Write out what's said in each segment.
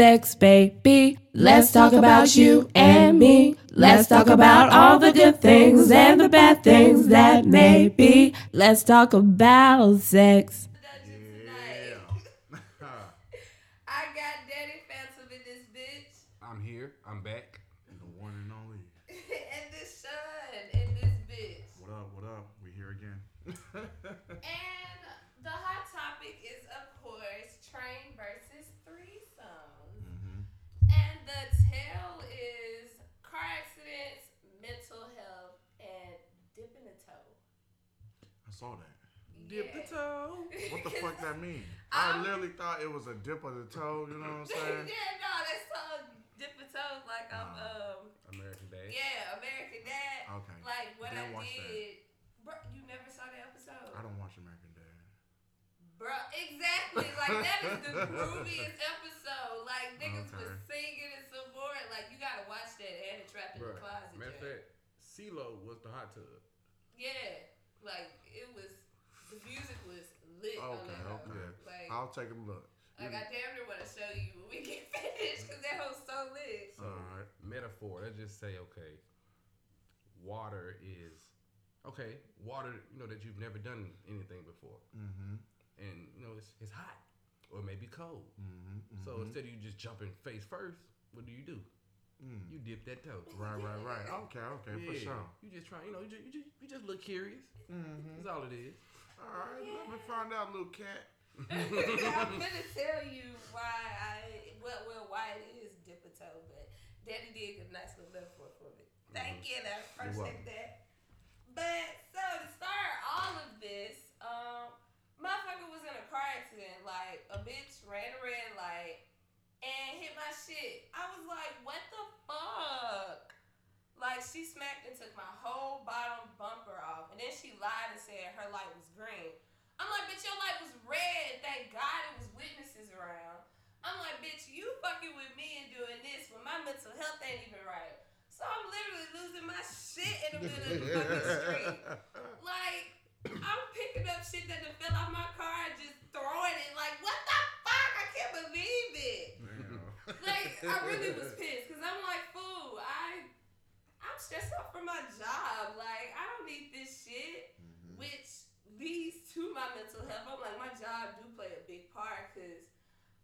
sex, baby. Let's talk about you and me. Let's talk about all the good things and the bad things that may be. Let's talk about sex. Dip the toe. What the fuck that mean? I'm- I um, literally thought it was a dip of the toe. You know what I'm saying? yeah, no, that's so dip a toe like I'm, Nah. um, American Dad. yeah, American Dad. Okay. Like what I Didn't watch that. Bro, you never saw that episode? I don't watch American Dad. Bro, exactly. Like that is the grooviest episode. Like niggas was singing and some more. Like you gotta watch that and it trapped in the closet. Matter of fact, CeeLo was the hot tub. Yeah, like it was. The music was lit on Okay, that. hoe. okay. Like, I'll take a look. like I damn near want to show you when we get finished because that was so lit. So, Alright. metaphor, let's just say, okay, water is, okay, water, you know, that you've never done anything before. Mm-hmm. And, you know, it's, it's hot or maybe cold. Mm-hmm. So instead of you just jumping face first, what do you do? Mm. You dip that toe. Right, right, right. Okay, okay, for sure. You just try, you know, you just, you just, you just look curious. Mm-hmm. That's all it is. All right, let me find out, little cat. I'm gonna tell you why I well well why it is dip a toe, but Daddy did a nice little metaphor for me. Thank you, I appreciate that. But so to start all of this, um, motherfucker was in a car accident. Like a bitch ran a red light and hit my shit. I was like, what the fuck? Like she smacked and took my whole bottom bumper off, and then she lied and said her light was green. I'm like, bitch, your light was red. Thank God it was witnesses around. I'm like, bitch, you fucking with me and doing this when my mental health ain't even right. So I'm literally losing my shit in the middle of the fucking street. Like, I'm picking up shit that fell off my car and just throwing it. Like, what the fuck? I can't believe it. Like, I really was pissed because I'm like, fool, I, I'm stressed out for my job. Like, I don't need this shit to my mental health. I'm like, my job do play a big part because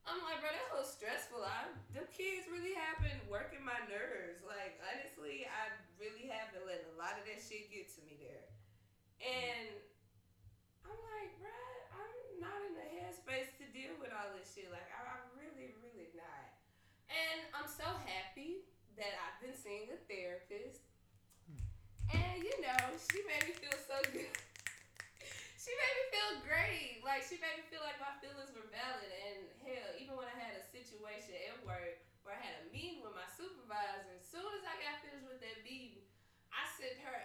I'm like, bro, that was stressful. I, them kids really have been working my nerves. Like, honestly, I really have been letting a lot of that shit get to me there. And I'm like, bro, I'm not in the headspace to deal with all this shit. Like, I, I'm really, really not. And I'm so happy that I've been seeing a therapist. Hmm. And you know, she made me feel so good. She made me feel great. Like she made me feel like my feelings were valid. And hell, even when I had a situation at work where I had a meeting with my supervisor, as soon as I got finished with that meeting, I sent her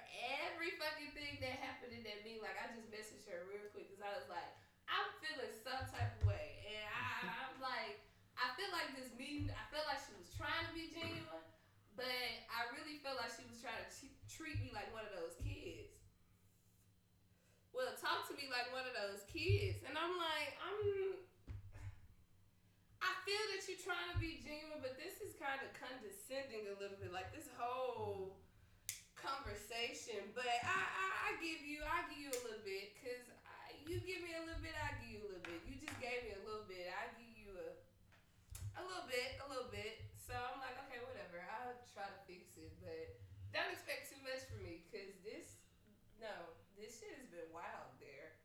every fucking thing that happened in that meeting. Like I just messaged her real quick because I was like, I'm feeling some type of way, and I, I'm like, I feel like this meeting. I felt like she was trying to be genuine. But I really felt like she was trying to t- treat me like one of those. Well, talk to me like one of those kids. And I'm like, I'm. I feel that you're trying to be genuine, but this is kind of condescending a little bit. Like this whole conversation. But I, I, I give you, I give you a little bit. Because you give me a little bit, I give you a little bit. You just gave me a little bit. I give you a, a little bit, a little bit. So I'm like, okay, whatever. I'll try to fix it, but don't expect too much from me because this, no, this shit has been wild there,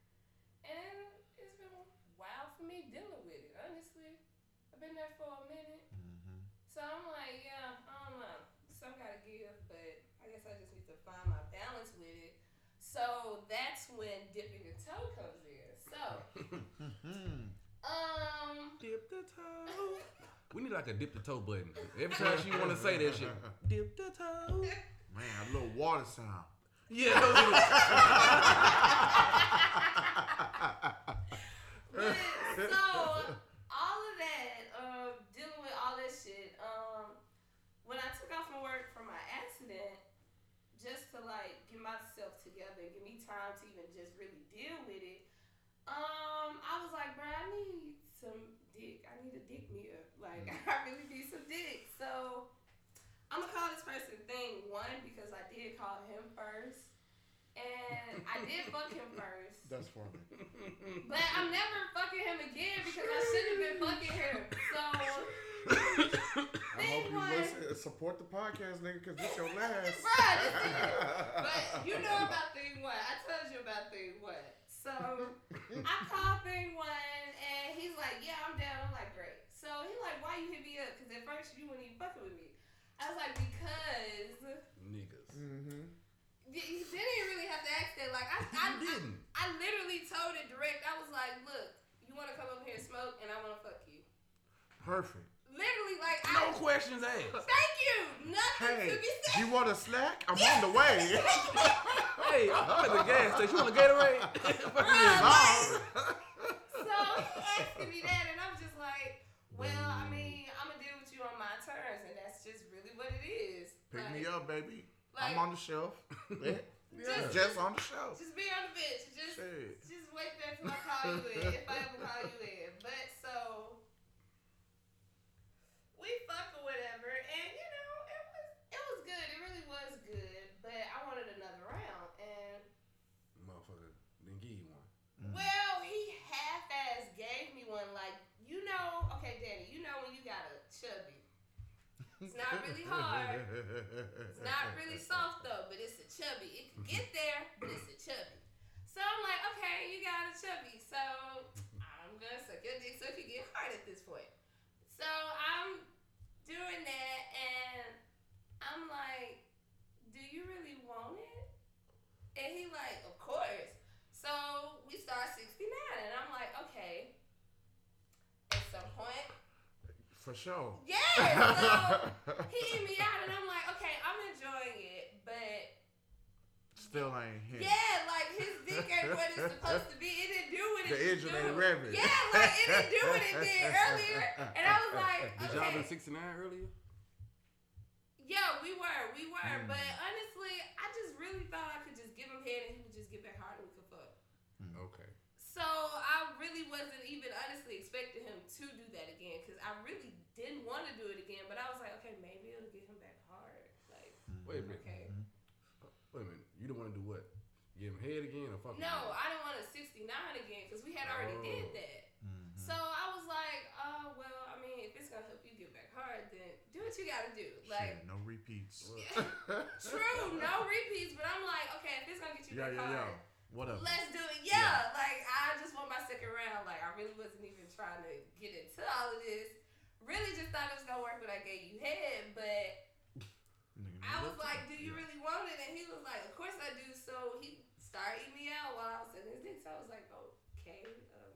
and it's been wild for me dealing with it. Honestly, I've been there for a minute, Mm-hmm. so I'm like, yeah, I don't know. Some gotta give, but I guess I just need to find my balance with it. So that's when dipping a toe comes in. So, um. Dip the toe. We need like a dip the toe button. Every time she want to say that shit, dip the toe. Man, a little water sound. Yeah, that But, so and give me time to even just really deal with it. Um, I was like, bro, I need some dick. I need a dick meter. Like, mm-hmm. I really need some dick. So I'm gonna call this person thing one because I did call him first. And I did fuck him first. That's funny. But I'm never fucking him again because I shouldn't have been fucking him. So hope you one- listen, support the podcast, nigga, because this your last. Bruh, this is But you know about thing one. I told you about thing one. So I called thing one and he's like, Yeah, I'm down. I'm like, Great. So he like, Why you hit me up? Because at first you wasn't even fucking with me. I was like, Because Niggas. Mm-hmm. you you didn't really have to ask that. Like I I, didn't. I, I literally told it direct. I was like, Look, you wanna come up here and smoke and I wanna fuck you. Perfect. Literally, like No I questions asked. thank you. Nothing Hey, to be said. you want a snack? I'm on the way. Hey, I'm at the gas station. You want a Gatorade? Fucking is Bruh. So he asking me that, and I'm just like, well, I mean, I'm gonna deal with you on my terms, and that's just really what it is. Pick like, me up, baby. Like, I'm on the shelf. Yeah. Just- Just on the shelf. Just be on the bench. Just, Shit. just wait there till I call you in, if I ever call you in. But so we fuck or whatever, and you know, it was it was good. It really was good. But I wanted another round, and Motherfucker, didn't give you one. Mm. Well, he half-ass gave me one. Like, you know, okay, Danny, you know when you got a chubby. It's not really hard. It's not really soft though, but it's a chubby. It can get there, but it's a chubby. So I'm like, okay, you got a chubby. So I'm gonna suck your dick so it can get hard at this point. So I'm doing that, and I'm like, do you really want it? And he like, of course. So we start 69, and I'm like, okay. At some point, For sure. yeah. So he eat me out, and I'm like, okay, I'm enjoying it, but Still ain't hit. yeah, like his dick ain't what it's supposed to be. It didn't do what it The should engine do. ain't revving. Yeah, like it didn't do what it did earlier, and I was like, Did y'all okay. do 69 earlier? Yeah, we were, we were, Mm. but honestly, I just really thought I could just give him head and he would just get back hard and we could fuck. Okay. So I really wasn't even honestly expecting him to do that again because I really didn't want to do it again. But I was like, okay, maybe it'll get him back hard. Like, Wait a minute. okay. Wait a minute. You don't want to do what? Give him head again or fuck him? No, I didn't want a 69 again because we had already Oh. did that. So I was like, oh well, I mean, if it's gonna help you get back hard, then do what you gotta do. Like, Shit, no repeats. true, no repeats. But I'm like, okay, if it's gonna get you Yeah, back yeah, hard. yeah. What up? Let's do it. Yeah. Like I just want my second round. Like I really wasn't even trying to get into all of this. Really just thought it was gonna work when I gave you head, but I was like. Do you Yeah. really want it? And he was like, Of course I do. So he started eating me out while I was in his dick. So I was like, Okay. Um,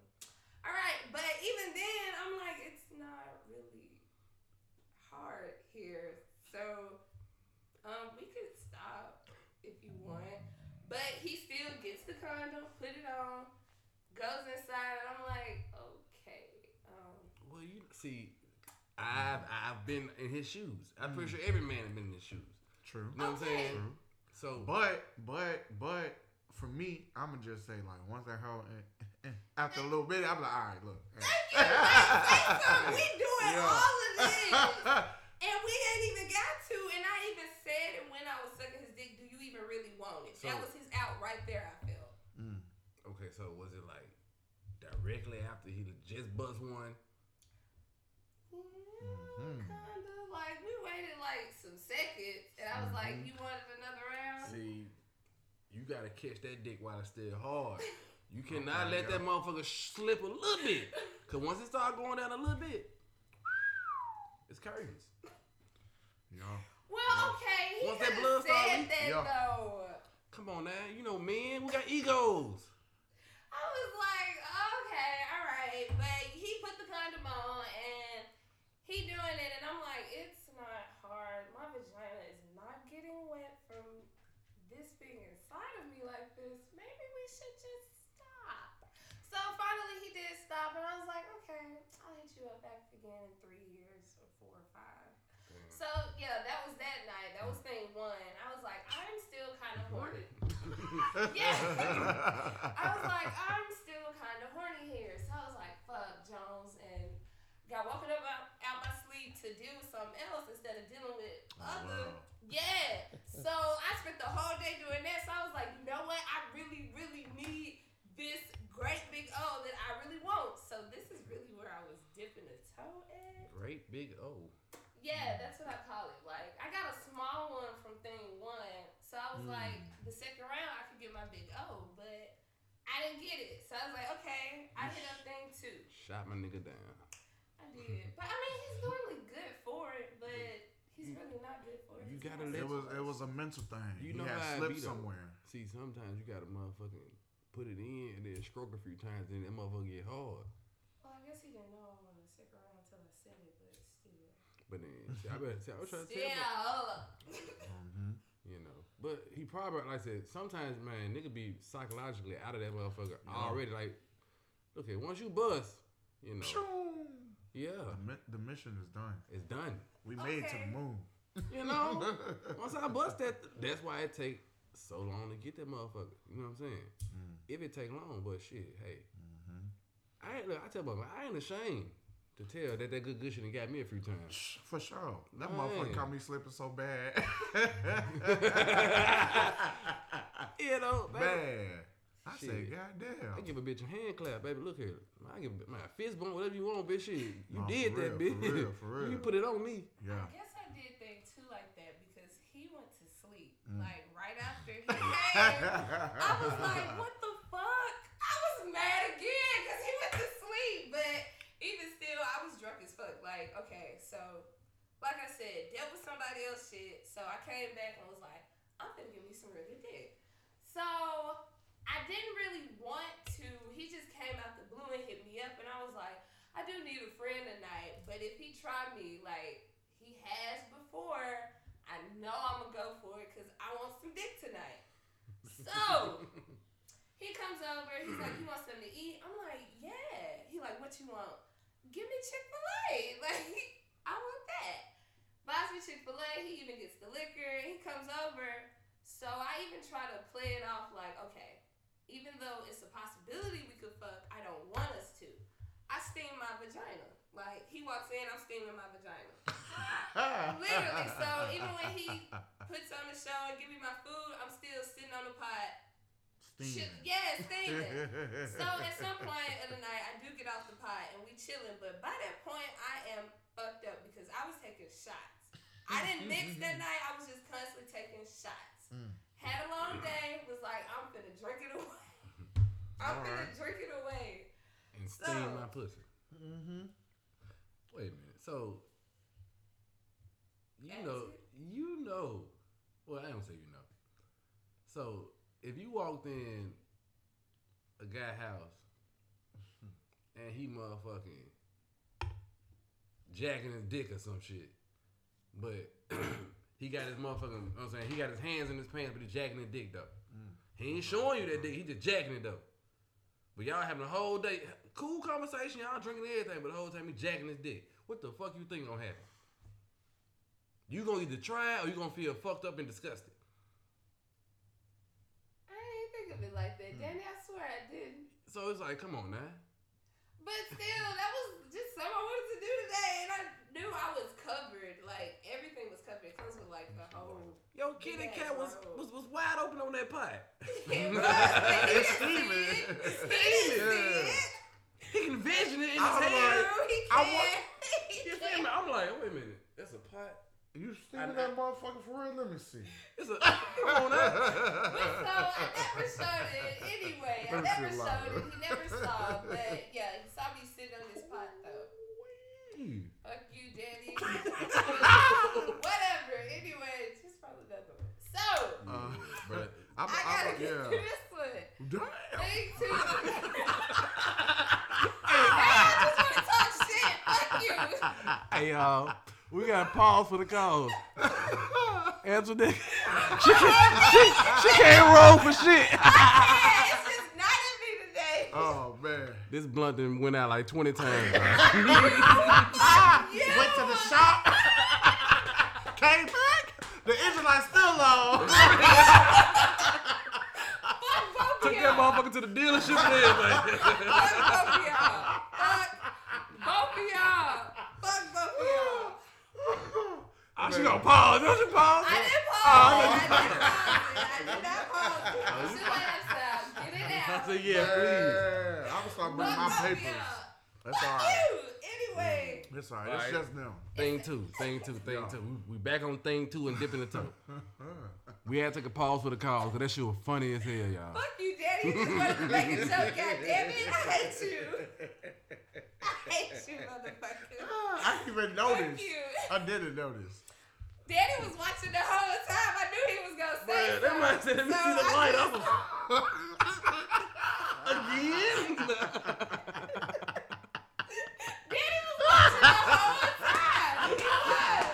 all right. But even then, I'm like, it's not really hard here. So um, we could stop if you want. But he still gets the condom, put it on, goes inside, and I'm like, okay. Um, Well, you see, I've I've been in his shoes. I'm Mm. pretty sure every man has been in his shoes. True. You know what I'm saying? True. So, But, but, but, for me, I'm gonna just say like once I hoe, eh, eh, after a little bit, I'm like, all right, look. eh. Thank you. Like, say. We doing Yeah. all of this. And we ain't even got to. And I even said it when I was sucking his dick, do you even really want it? that was his out right there, I felt. Mm. okay, so was it like directly after he just bust one? Yeah, Mhm. kinda. Like, we waited like some seconds. And I was like, Mhm. you wanted another round? See, you gotta catch that dick while it's still hard. You cannot Okay, let yeah. that motherfucker slip a little bit. Cause once it start going down a little bit, it's curtains. Yeah. Well, okay. He Once that could've blood start said leak- that, Yeah. though. Come on now, you know men, we got egos. I was like, okay, all right, but he put the condom on and he doing it, and I'm like, it's not hard. My vagina is not getting wet from this being inside of me like this. Maybe we should just stop. So finally, and I was like, okay, I'll hit you up back again in three years or four or five. So yeah, that was that night. That was thing one. I was like, I'm still kind of horny. Yeah. I was like, I'm still kind of horny here. So I was like, fuck Jones, and got woken up out, out my sleep to deal with something else instead of dealing with oh, other. wow. Yeah. So I spent the whole day doing that. So I was like, you know what? I really, great big O. Yeah, that's what I call it. Like I got a small one from thing one, so I was Mm. like, the second round I could get my big O, but I didn't get it. So I was like, okay, I hit up thing two. Shot my nigga down. I did, but I mean he's normally good for it, but he's really not good for it. You gotta let- It was it was a mental thing. You he know had how it slipped be, somewhere. See, sometimes you gotta motherfucking put it in and then stroke a few times, and that motherfucker get hard. Well, I guess he didn't know I was gonna stick around until I said it, but still. But then, see, I better see, I was trying to tell you. Still. hmm You know, but he probably like I said. Sometimes, man, nigga be psychologically out of that motherfucker Yeah. already. Like, okay, once you bust, you know, yeah, The, mi- the mission is done. it's done. We made it to Okay. the moon. You know, once I bust that, that's why it take so long to get that motherfucker. You know what I'm saying? Mm. If it take long, but shit, hey, Mhm. I ain't. Look, I tell my, I ain't ashamed to tell that that good good shit got me a few times. For sure. That Man. motherfucker caught me slipping so bad. You know, baby. Man. I said, Shit. God damn. I give a bitch a hand clap, baby. Look here. I give a, my fist bump, whatever you want, bitch. Shit, you No, did for that, real, bitch. for real, for real. You put it on me. Yeah. I guess I did thing too like that because he went to sleep. Mm. Like right after he came, I was like, what the fuck? I was mad again because he went to sleep. But even still, I was drunk as fuck. Like, okay, so like I said, dealt with somebody else shit. So I came back and was like, I'm gonna give me some really dick. So I didn't really want to. He just came out the blue and hit me up, and I was like, I do need a friend tonight. But if he tried me like he has before, I know I'm gonna go for it because I want some dick tonight. So he comes over. He's like, "You want something to eat?" I'm like, "Yeah." He like, "What you want?" Give me Chick Fil A. Like, that. Buys me Chick Fil A. He even gets the liquor. He comes over. So I even try to play it off like, okay, even though it's a possibility we could fuck, I don't want us to. I steam my vagina. Like he walks in, I'm steaming my vagina. Literally. So even when he puts on the show and give me my food, I'm still sitting on the pot. Steaming. yeah, steaming. So at some point of the night, I do get off the pot and we chilling. But by that point, I am fucked up because I was taking shots. I didn't mix that night. I was just constantly taking shots. Mm. Had a long day. Was like, I'm finna drink it away. I'm finna Alright. drink it away. And steam So- my pussy. Mm-hmm. Wait a minute. So you That's know, you know. Well, I don't say you know. So if you walked in a guy house and he motherfucking jacking his dick or some shit, but he got his motherfucking, you know what I'm saying, he got his hands in his pants, but he jacking his dick though. Mm. He ain't showing you that dick, he just jacking it though. But y'all having a whole day, cool conversation, y'all drinking everything, but the whole time he jacking his dick. What the fuck you think gonna happen? You gonna either try it or you gonna feel fucked up and disgusted. I didn't think of it like that, Danny. I swear I didn't. So it's like, come on now. But still, that was just something I wanted to do today, and I knew I was covered. Like everything was covered. It comes with like the whole. Yo, kitty Big cat ass was, was was wide open on that pot. It was, but he It's didn't steaming. It's He didn't steaming. see. He can vision it in his I'm head. like- True, he I want, he I'm like, wait a minute. That's a pot. You steaming that motherfucker for real? Let me see. It's a come on now. But so I never showed it anyway. I never see showed it. He never saw. But yeah, he saw me sitting on this pot though. Wee. Fuck you, daddy. Whatever. Anyway, just probably another one. So Uh, But I'm, I gotta I'm, get yeah. to this one. Damn. Thing two. I just want to talk shit. Fuck you. hey y'all, we got to pause for the calls. Answer that. She, can't- she, she can't roll for shit. Yeah, it's just not in me today. Oh man. This blunt done went out like 20 times. bro. Yeah. Went to the shop. Came back. The engine light still low. Fuck both Took that motherfucker to the dealership and everything. Fuck both of y'all. Fuck both of y'all. Fuck both of y'all. Oh, she gonna pause. Don't she pause? I didn't pause Oh, it. no, I didn't pause. I did not pause it. Two. Um, get it I said, yeah, please. Yeah, I'm gonna start bringing my Fuck both of papers. y'all. That's Fuck all right. you. Anyway. Mm-hmm. Anyway, It's alright. Alright. It's just them. Thing two, thing two, thing two. We, we back on thing two and dipping the toe. We had to take a pause for the call because that shit was funny as hell, y'all. fuck you, daddy. You just wanted to make a joke. God damn it. I hate you. I hate you, motherfucker. Ah, I didn't even Fuck notice. I didn't notice. Daddy was watching the whole time. I knew he was gonna say Man, that man said, let me So see the I light. just- I was again. Daddy was watching the whole time. He was.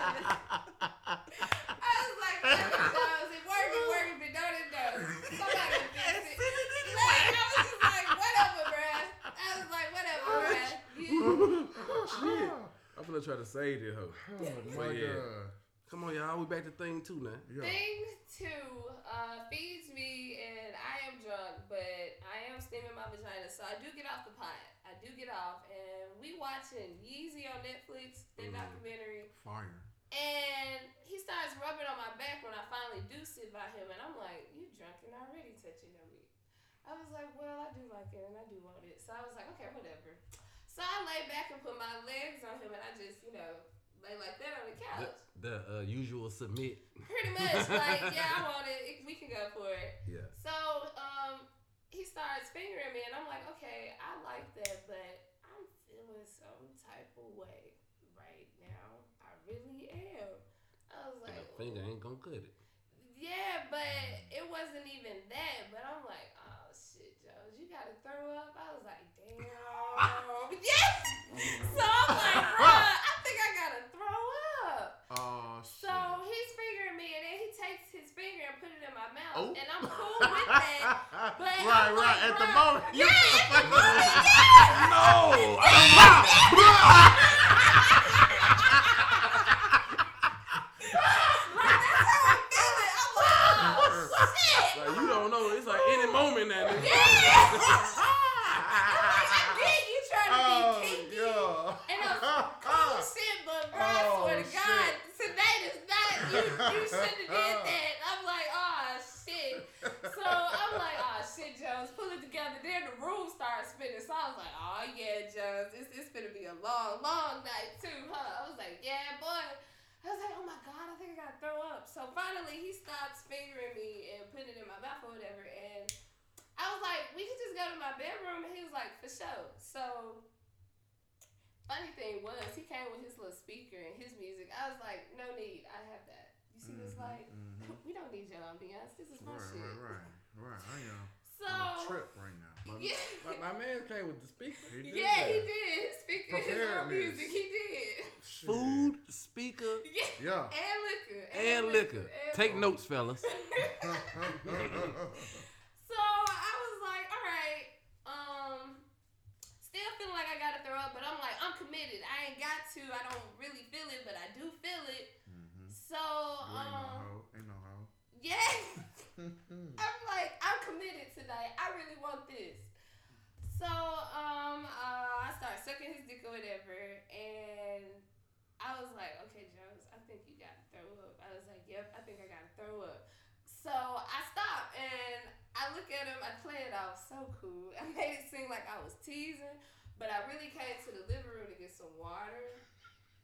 I was like, Daddy knows. It worked, it worked, but don't it know. Somebody fix it. Like, I was just like, whatever, bruh. I was like, whatever, bruh. You, Shit. I'm gonna try to save it, hoe. Oh my yeah. god. Come on, y'all. We back to thing two now. Yeah. Thing two uh, feeds me, and I am drunk, but I am steaming my vagina, so I do get off the pot. I do get off, and we watching Yeezy on Netflix, the Mhm. documentary, Fire. and he starts rubbing on my back when I finally do sit by him, and I'm like, "You drunk and already touching on me?" I was like, "Well, I do like it, and I do want it," so I was like, "Okay, whatever." So I lay back and put my legs on him, and I just, you know, lay like that on the couch. The, the uh, usual submit. Pretty much, like, yeah, I want it. We can go for it. Yeah. So, um, he starts fingering me, and I'm like, okay, I like that, but I'm feeling some type of way right now. I really am. I was And like, a finger ain't gonna cut it. yeah, but it wasn't even that. But I'm like, oh shit, Joe, you gotta throw up. I was like, damn. yeah. So I'm like, bruh, I think I gotta throw up. Oh shit. So he's fingering me, and then he takes his finger and put it in my mouth, Oh. and I'm cool with that. But right, I'm right. like, At the moment, you yeah, the moment, yeah. No! Like, that's how I'm feeling. I'm like, oh shit. Like, you don't know. It's like any moment now. nigga. Yeah. I'm like, I get you trying to Oh, be kinky. yeah. And I'm cool shit, but bro, I Oh, swear to God, shit. tonight is not you. You shouldn't have did that. I'm like, oh shit. So I'm like, oh shit, Jones, pull it together. Then the room started spinning. So I was like, oh yeah, Jones, it's it's gonna be a long, long night too, huh? I was like, yeah, boy. I was like, oh my god, I think I gotta throw up. So finally, he stops fingering me and putting it in my mouth or whatever, and I was like, we could just go to my bedroom, and he was like, for sure. So funny thing was, he came with his little speaker and his music. I was like, no need, I have that. You see this Mhm, light? mhm. We don't need your ambiance. This is my Right, shit. right, right, right. I am So on a trip right now. My, Yeah. my, my man came with the speaker. He did yeah, he did. His speaker, his own music, he did. Shit. Food, speaker, Yeah. Yeah. And liquor. and liquor. and Take food. notes, fellas. So I was like, all right, um, still feeling like I gotta throw up, but I'm like, I'm committed. I ain't got to. I don't really feel it, but I do feel it. Mhm. So, You ain't no um, hoe. Ain't no hoe. yeah, I'm like, I'm committed tonight. I really want this. So, um, uh, I started sucking his dick or whatever, and I was like, okay, Jones, I think you gotta throw up. I was like, yep, I think I gotta throw up. So I stopped and I look at him. I play it off so cool. I made it seem like I was teasing, but I really came to the living room to get some water.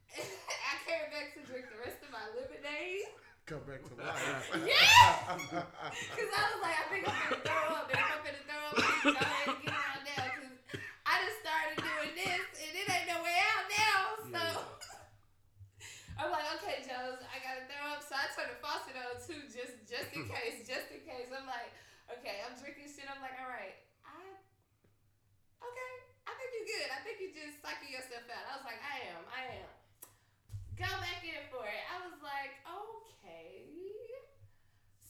I came back to drink the rest of my lemonade Come back to life. Yeah! because I was like, I think I'm gonna throw up. And if I'm gonna throw up, I need to go ahead and get out now because I just started doing this and it ain't no way out now. So I'm like, okay, Jones, I gotta throw up. So I turned the faucet on too, just just in case, just in case. I'm like, okay, I'm drinking shit. I'm like, all right, I okay, I think you're good. I think you just psyching yourself out. I was like, I am, I am. Go back in for it. I was like, okay.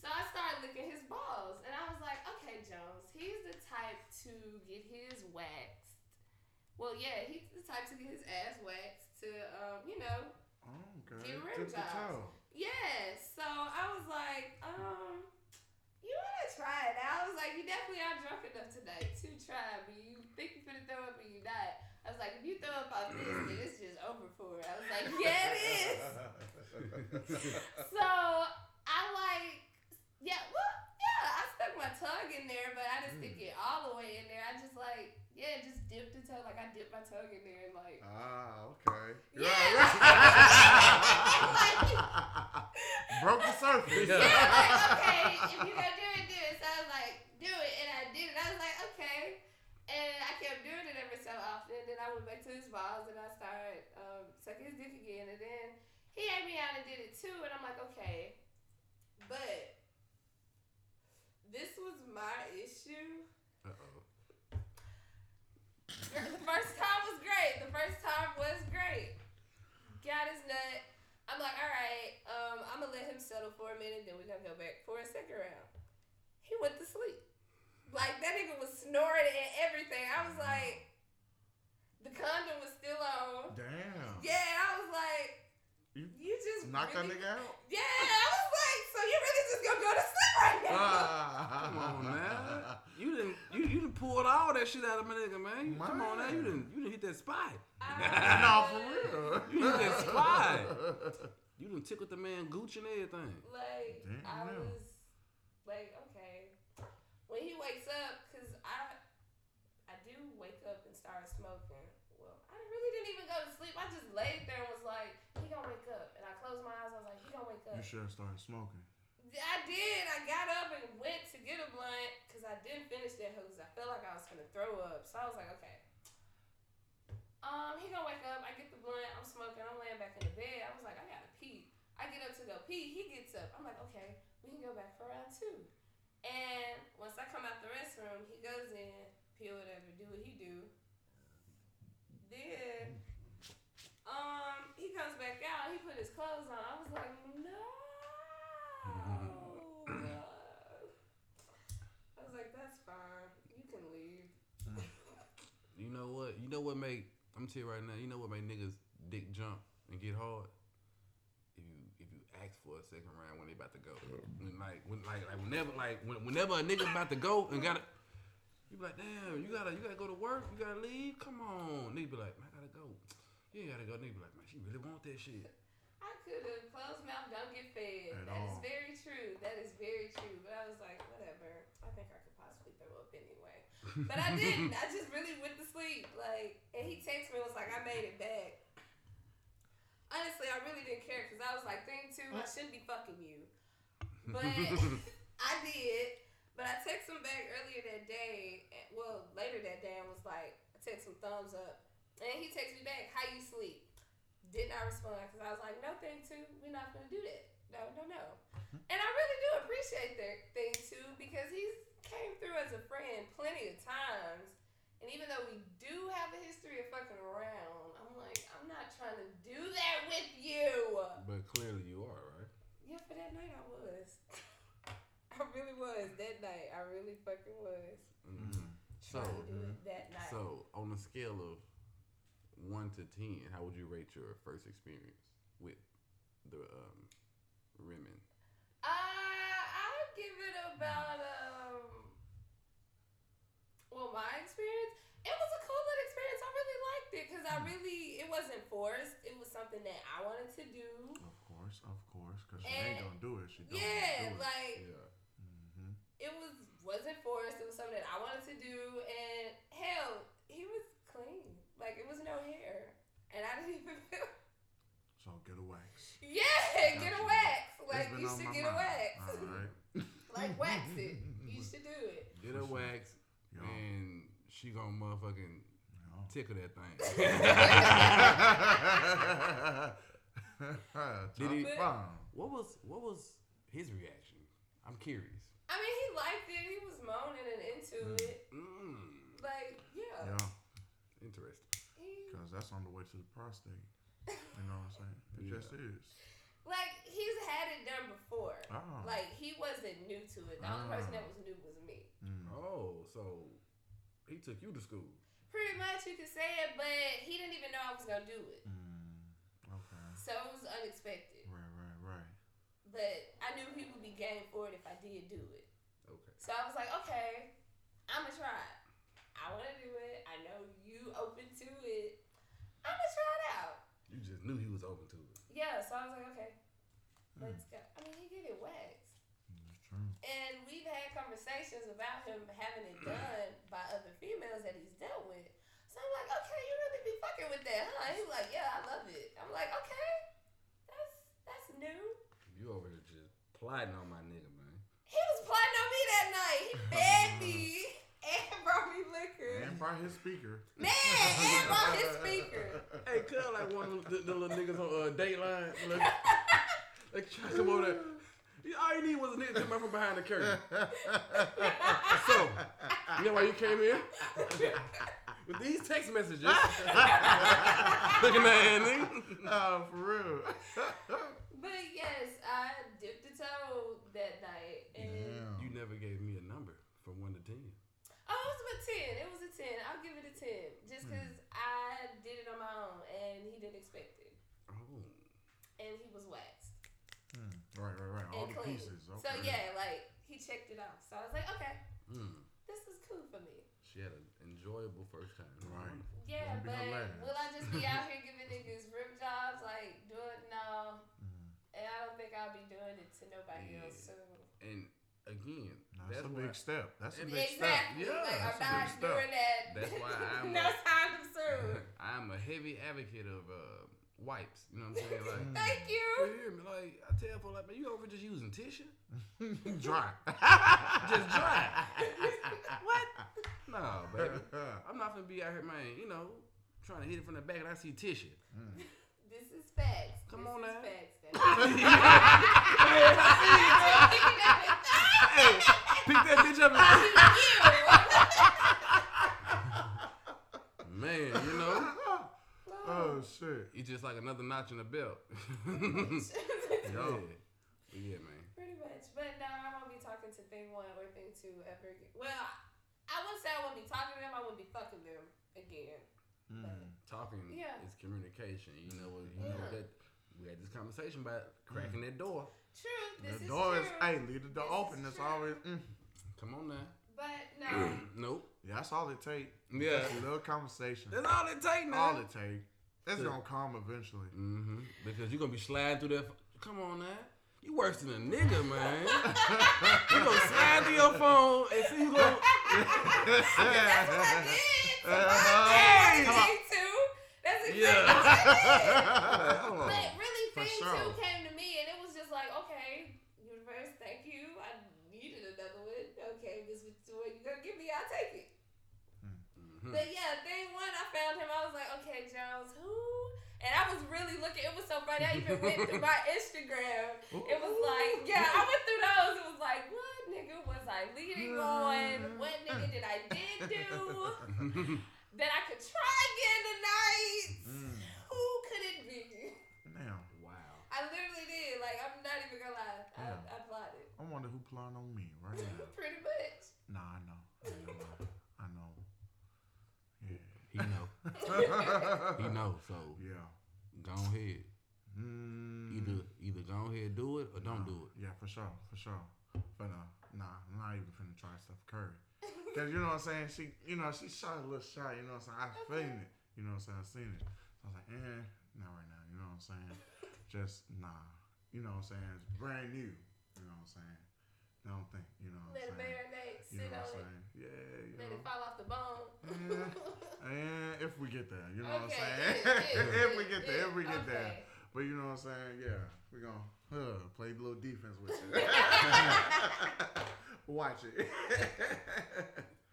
So I started licking his balls, and I was like, okay, Jones, he's the type to get his waxed. Well, yeah, he's the type to get his ass waxed to, um, you know, Oh, okay. Get rim Tip the jobs. yeah. So I was like, um, you wanna try it? I was like, you definitely are drunk enough tonight to try me. You think you're gonna throw up and you not. I was like, if you throw up off this, then it's just over for it. I was like, yeah, it is. So I like, yeah, well, yeah, I stuck my tongue in there, but I didn't stick it all the way in there. I just like, yeah, just dipped the tongue, like I dipped my tongue in there and like, ah, okay. Yeah Broke the surface. Yeah, like, okay, if you gonna do it, do it. So I was like, do it, and I did it. I was like, okay. And I kept doing it every so often. Then I went back to his balls and I started um, sucking his dick again. And then he ate me out and did it too. And I'm like, okay. But my issue. Uh-oh. The first time was great. The first time was great. Got his nut. I'm like, all right, um, I'm gonna let him settle for a minute, then we're gonna go back for a second round. He went to sleep. Like that nigga was snoring and everything. I was like, the condom was still on. Damn. Yeah, I was like, You you just knock that really- nigga out? Yeah, I was like, so you really just gonna go to sleep right now? Come Come on, man. You didn't you, you didn't pull all that shit out of my nigga, man. You- Come on now, you didn't you didn't hit that spot. no, for real. You hit that spot. You done tickled the man Gooch and everything. Like Damn, I yeah. was like, okay. When he wakes up, cause I I do wake up and start smoking. Well, I really didn't even go to sleep. I just laid there and was like, he gonna wake up. And I closed my eyes. I was like, he gonna wake up. You should have started smoking. I did. I got up and went to get a blunt because I didn't finish that hose. I felt like I was gonna throw up. So I was like, okay. Um, he gonna wake up. I get the blunt. I'm smoking. I'm laying back in the bed. I was like, I gotta pee. I get up to go pee. He gets up. I'm like, okay, we can go back for round two. And once I come out the restroom, he goes in, pee whatever, do what he do. Then, um, he comes back out. He put his clothes on. I was like, no. I was like, that's fine. You can leave. You know what? You know what make I'm tell you right now, you know what make niggas dick jump and get hard? If you if you ask for a second round when they about to go. When like when like like whenever like when, whenever a nigga about to go and gotta you be like, damn, you gotta you gotta go to work, you gotta leave? Come on. Nigga be like, man, I gotta go. You ain't gotta go. Nigga be like, man, she really want that shit. I could have closed mouth, don't get fed. At That is all. very true. That is very true. But I was like, whatever. I think I could possibly throw up anyway. But I didn't. I just really went to sleep. Like, and he texted me and was like, I made it back. Honestly, I really didn't care because I was like, thing two, I shouldn't be fucking you. But I did. But I texted him back earlier that day. and- Well, later that day, and was like, I texted him thumbs up. And he texted me back, how you sleep? Did not respond because I was like, no, thing two, we're not going to do that. No, no, no. Mm-hmm. And I really do appreciate that thing two because he's came through as a friend plenty of times. And even though we do have a history of fucking around, I'm like, I'm not trying to do that with you. But clearly you are, right? Yeah, for that night I was. I really was that night. I really fucking was. Mm-hmm. So it that night. so on a scale of one to ten, how would you rate your first experience with the um Rimmon? Uh, I'd give it about um. Well, my experience, it was a cool little experience. I really liked it because I really, it wasn't forced. It was something that I wanted to do. Of course, of course, because she ain't gonna do it. She don't Yeah, do it. like Yeah. hmm it was wasn't forced. It was something that I wanted to do, and hell, he was clean. Like it was no hair, and I didn't even feel. So get a wax. Yeah, get a wax. Like you should my get a wax. All right. like wax it. You should do it. Get a wax Yo, and she gonna motherfucking yo. tickle that thing. Did he- what was what was his reaction? I'm curious. I mean, he liked it. He was moaning and into Mm. it. Mm, Like, yeah. Yeah, interesting. Because that's on the way to the prostate. You know what I'm saying? It Yeah. just is. Like, he's had it done before. Oh. Like, he wasn't new to it. The only Ah. person that was new was me. Mm. Oh, so he took you to school. Pretty much, you could say it, but he didn't even know I was gonna do it. Mm. Okay. So it was unexpected. Right, right, right. But I knew he would be game for it if I did do it. Okay. So I was like, okay, I'm gonna try it. I want to do it. I know you open to it. I'm gonna try it out. You just knew he was open to it. Yeah. So I was like, okay, hmm. let's go. I mean, he get it waxed. That's true. And we've had conversations about him having it done by other females that he's dealt with. So I'm like, okay, you really be fucking with that, huh? He's like, yeah, I love it. I'm like, okay, that's that's new. You over here just plotting on my nigga, man. He was plotting on me that night. He fed me and brought me liquor. And brought his speaker. Man, and brought his speaker. Hey, cuz like one of the, the little niggas on uh, Dateline. Look, they try to come over there. All you need was a nigga to come from behind the curtain. So, you know why you came here? With these text messages. Looking at nigga. oh, for real. But yes, I dipped the toe that night. And Damn. You never gave me a number from 1 to 10. Oh, it was a 10. It was a 10. I'll give it a 10. Just because I did it on my own and he didn't expect it. Oh. And he was waxed. Hmm. Right, right, right. All and the clean. pieces. Okay. So yeah, like he checked it out. So I was like, okay, Mm. this is cool for me. She had an enjoyable first time. Right. Yeah, but will I just be out here giving niggas rip jobs? Like, do it? No. Mm. And I don't think I'll be doing it to nobody Yeah. else soon. And again, That's, that's, a why, big step. That's a And big step. Yeah, like, that's I'm a not big step. doing that. That's why I'm no a- time soon. I'm a heavy advocate of uh, wipes. You know what I'm saying? Like, Thank you you. hear me? Like, I tell for like, man, you over just using tissue? Dry. Just dry. what? No, baby. I'm not gonna be out here, man. You know, trying to hit it from the back and I see tissue. This is facts. Come this on is now. Facts. hey, pick that bitch up. and- Man, you know, oh shit. you just like another notch in the belt. Yo. yeah. yeah, man. Pretty much. But no, I won't be talking to thing one or thing two ever again. Well, I wouldn't say I wouldn't be talking to them. I wouldn't be fucking them again. Mm. Talking Yeah. is communication. You know what? You know Yeah. that we had this conversation about cracking that door. True. This The is door is, true. hey, leave the door This is open. That's true. always, mm. Come on now. But no. nope. Yeah, that's all it takes. Yeah. Just a little conversation. That's all it takes now. all it takes. It's Yeah. gonna come eventually. Mm-hmm. Because you're gonna be sliding through that. Come on now. You worse than a nigga, man. you gonna slide through your phone and see you gonna. That's what I did. Uh-huh. Hey, Come on. two. That's exactly Yeah. what I did. Like, hold on. But really, For thing sure. two came to me, and it was just like, okay, universe, thank you. I needed another one. Okay, this is what you're gonna give me. I'll take it. Mhm. But yeah, thing one, I found him. I was like, okay, Jones, who? And I was really looking. It was so funny. I even went through my Instagram. It was like, yeah, I went through those. It was like, what nigga was I leading on? What nigga did I did do? that I could try again tonight? Mm. Who could it be? Now, wow. I literally did. Like, I'm not even gonna lie. I, Yeah. I plotted. I wonder who planned on me right now. Pretty much. nah, I know. I know. Yeah. He know. He know. So Yeah. go ahead. Mm. Either either go ahead do it or don't do it. Yeah, for sure, for sure. But uh, nah, I'm not even finna try stuff Curry. Cause you know what I'm saying? She, you know, she shot a little shot. You know what I'm saying? I seen it. You know what I'm saying? I seen it. So I was like, eh, not right now. You know what I'm saying? Just nah. You know what I'm saying? It's brand new. You know what I'm saying? I don't think. You know what Let I'm it saying? marinate. You Sit know what I'm on it. saying? Yeah, you Let know. it fall off the bone. Yeah. And if we get there, you know what I'm saying? yeah, yeah, if we yeah, get there, if we yeah, get there. But you know what I'm saying? Yeah, we're gonna uh, play a little defense with you. Watch it.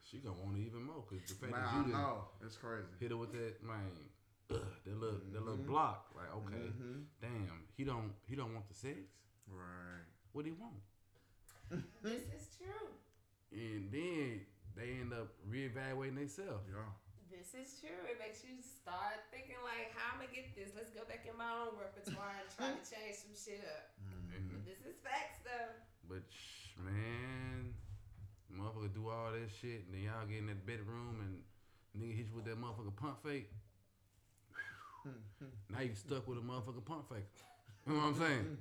She gonna want it even more because the fact Man, that you didn't know it's crazy. hit her with that man, ugh, that little that little block. Like okay, Mhm. damn, he don't he don't want the sex. Right. What he want? This is true. And then they end up reevaluating themselves. Yeah. This is true. It makes you start thinking like, how am I gonna get this? Let's go back in my own repertoire and try to change some shit up. Mhm. This is facts though. But sh- man, motherfucker do all that shit, and then y'all get in that bedroom and nigga hit you with that motherfucker pump fake. now you stuck with a motherfucker pump fake. You know what I'm saying?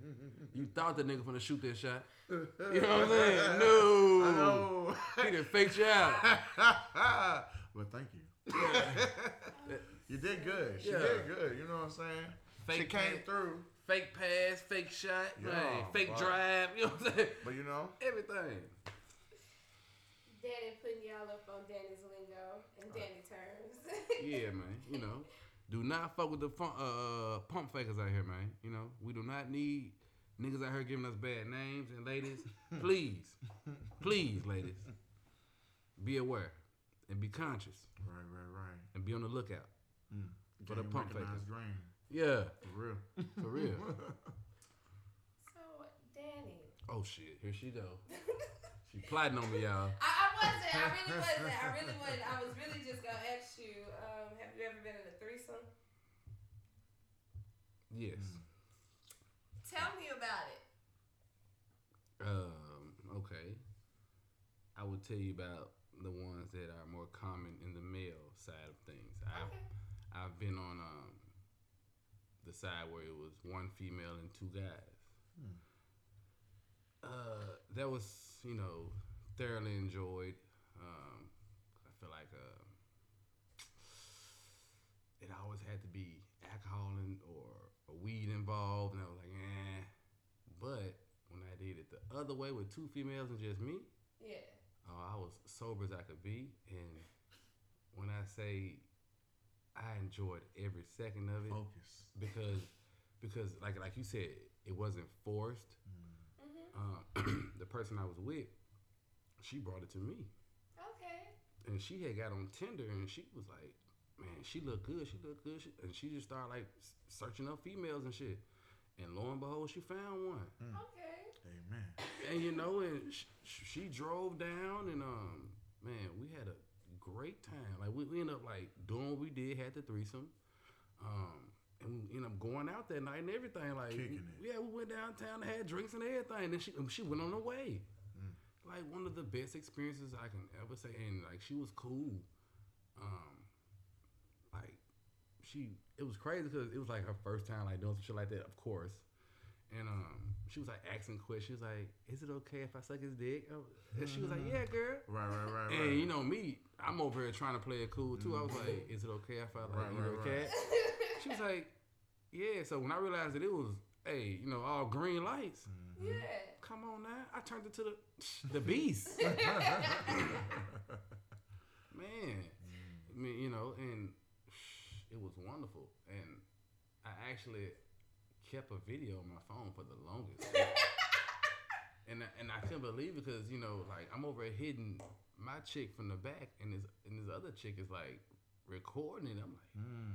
You thought the nigga finna shoot that shot. You know what I'm saying? No. I know. He done faked you out. well, thank you. you did good. She Yeah. did good. You know what I'm saying? she Fake came pass, through. fake pass, fake shot, Yeah, man, fake fuck. drive. You know what I'm saying? But you know, Everything. Danny putting y'all up on Danny's lingo and Danny terms. Yeah, man. You know, Do not fuck with the fun, uh, pump fakers out here, man. You know, we do not need niggas out here giving us bad names. And ladies, please, please, ladies, be aware and be conscious Right, right, right. and be on the lookout. Mm. For the pump fakers. Grain. Yeah, For real. for real. So, Danny. oh shit, here she go. She plotting on me, y'all. I, I wasn't. I really wasn't. I really wasn't. I was really just gonna ask you. Um, have you ever been in a threesome? Yes. Tell me about it. Um. Okay. I will tell you about the ones that are more common in the male side of things. I've Okay. I've been on um the side where it was one female and two guys. Hmm. Uh, that was you know thoroughly enjoyed. Um, I feel like uh, it always had to be alcohol and or, or weed involved, and I was like, eh. But when I did it the other way with two females and just me, Yeah. Oh, I was sober as I could be, and when I say I enjoyed every second of it, Focus. because because like like you said, it wasn't forced. Um, the person I was with, she brought it to me, Okay. and she had got on Tinder, and she was like, "Man, she looked good. She looked good," she, and she just started like searching up females and shit. And lo and behold, she found one. Okay. Amen. and you know, and sh- she drove down, and um, man, we had a great time. Like we, we ended up like doing what we did, had the threesome, um, and we ended up going out that night and everything. Like, Kicking it. yeah, we went downtown and had drinks and everything. And she she went on her way. Mm. Like one of the best experiences I can ever say, and like she was cool. Um, like she, it was crazy because it was like her first time like doing some shit like that, of course. And um, she was like asking questions, She was like, "Is it okay if I suck his dick?" Oh, And she was like, "Yeah, girl." Right, right, right, right. And you know me, I'm over here trying to play it cool too. I was like, "Is it okay if I like Right, eat right, her right. cat?" She was like, "Yeah." So when I realized that it was, hey, you know, all green lights, Mm-hmm. Yeah. come on now, I turned it to the the beast, man. I mean, you know, and it was wonderful. And I actually kept a video on my phone for the longest. and I, and I couldn't believe it because you know, like I'm over here hitting my chick from the back, and this and this other chick is like recording it. I'm like, Mm.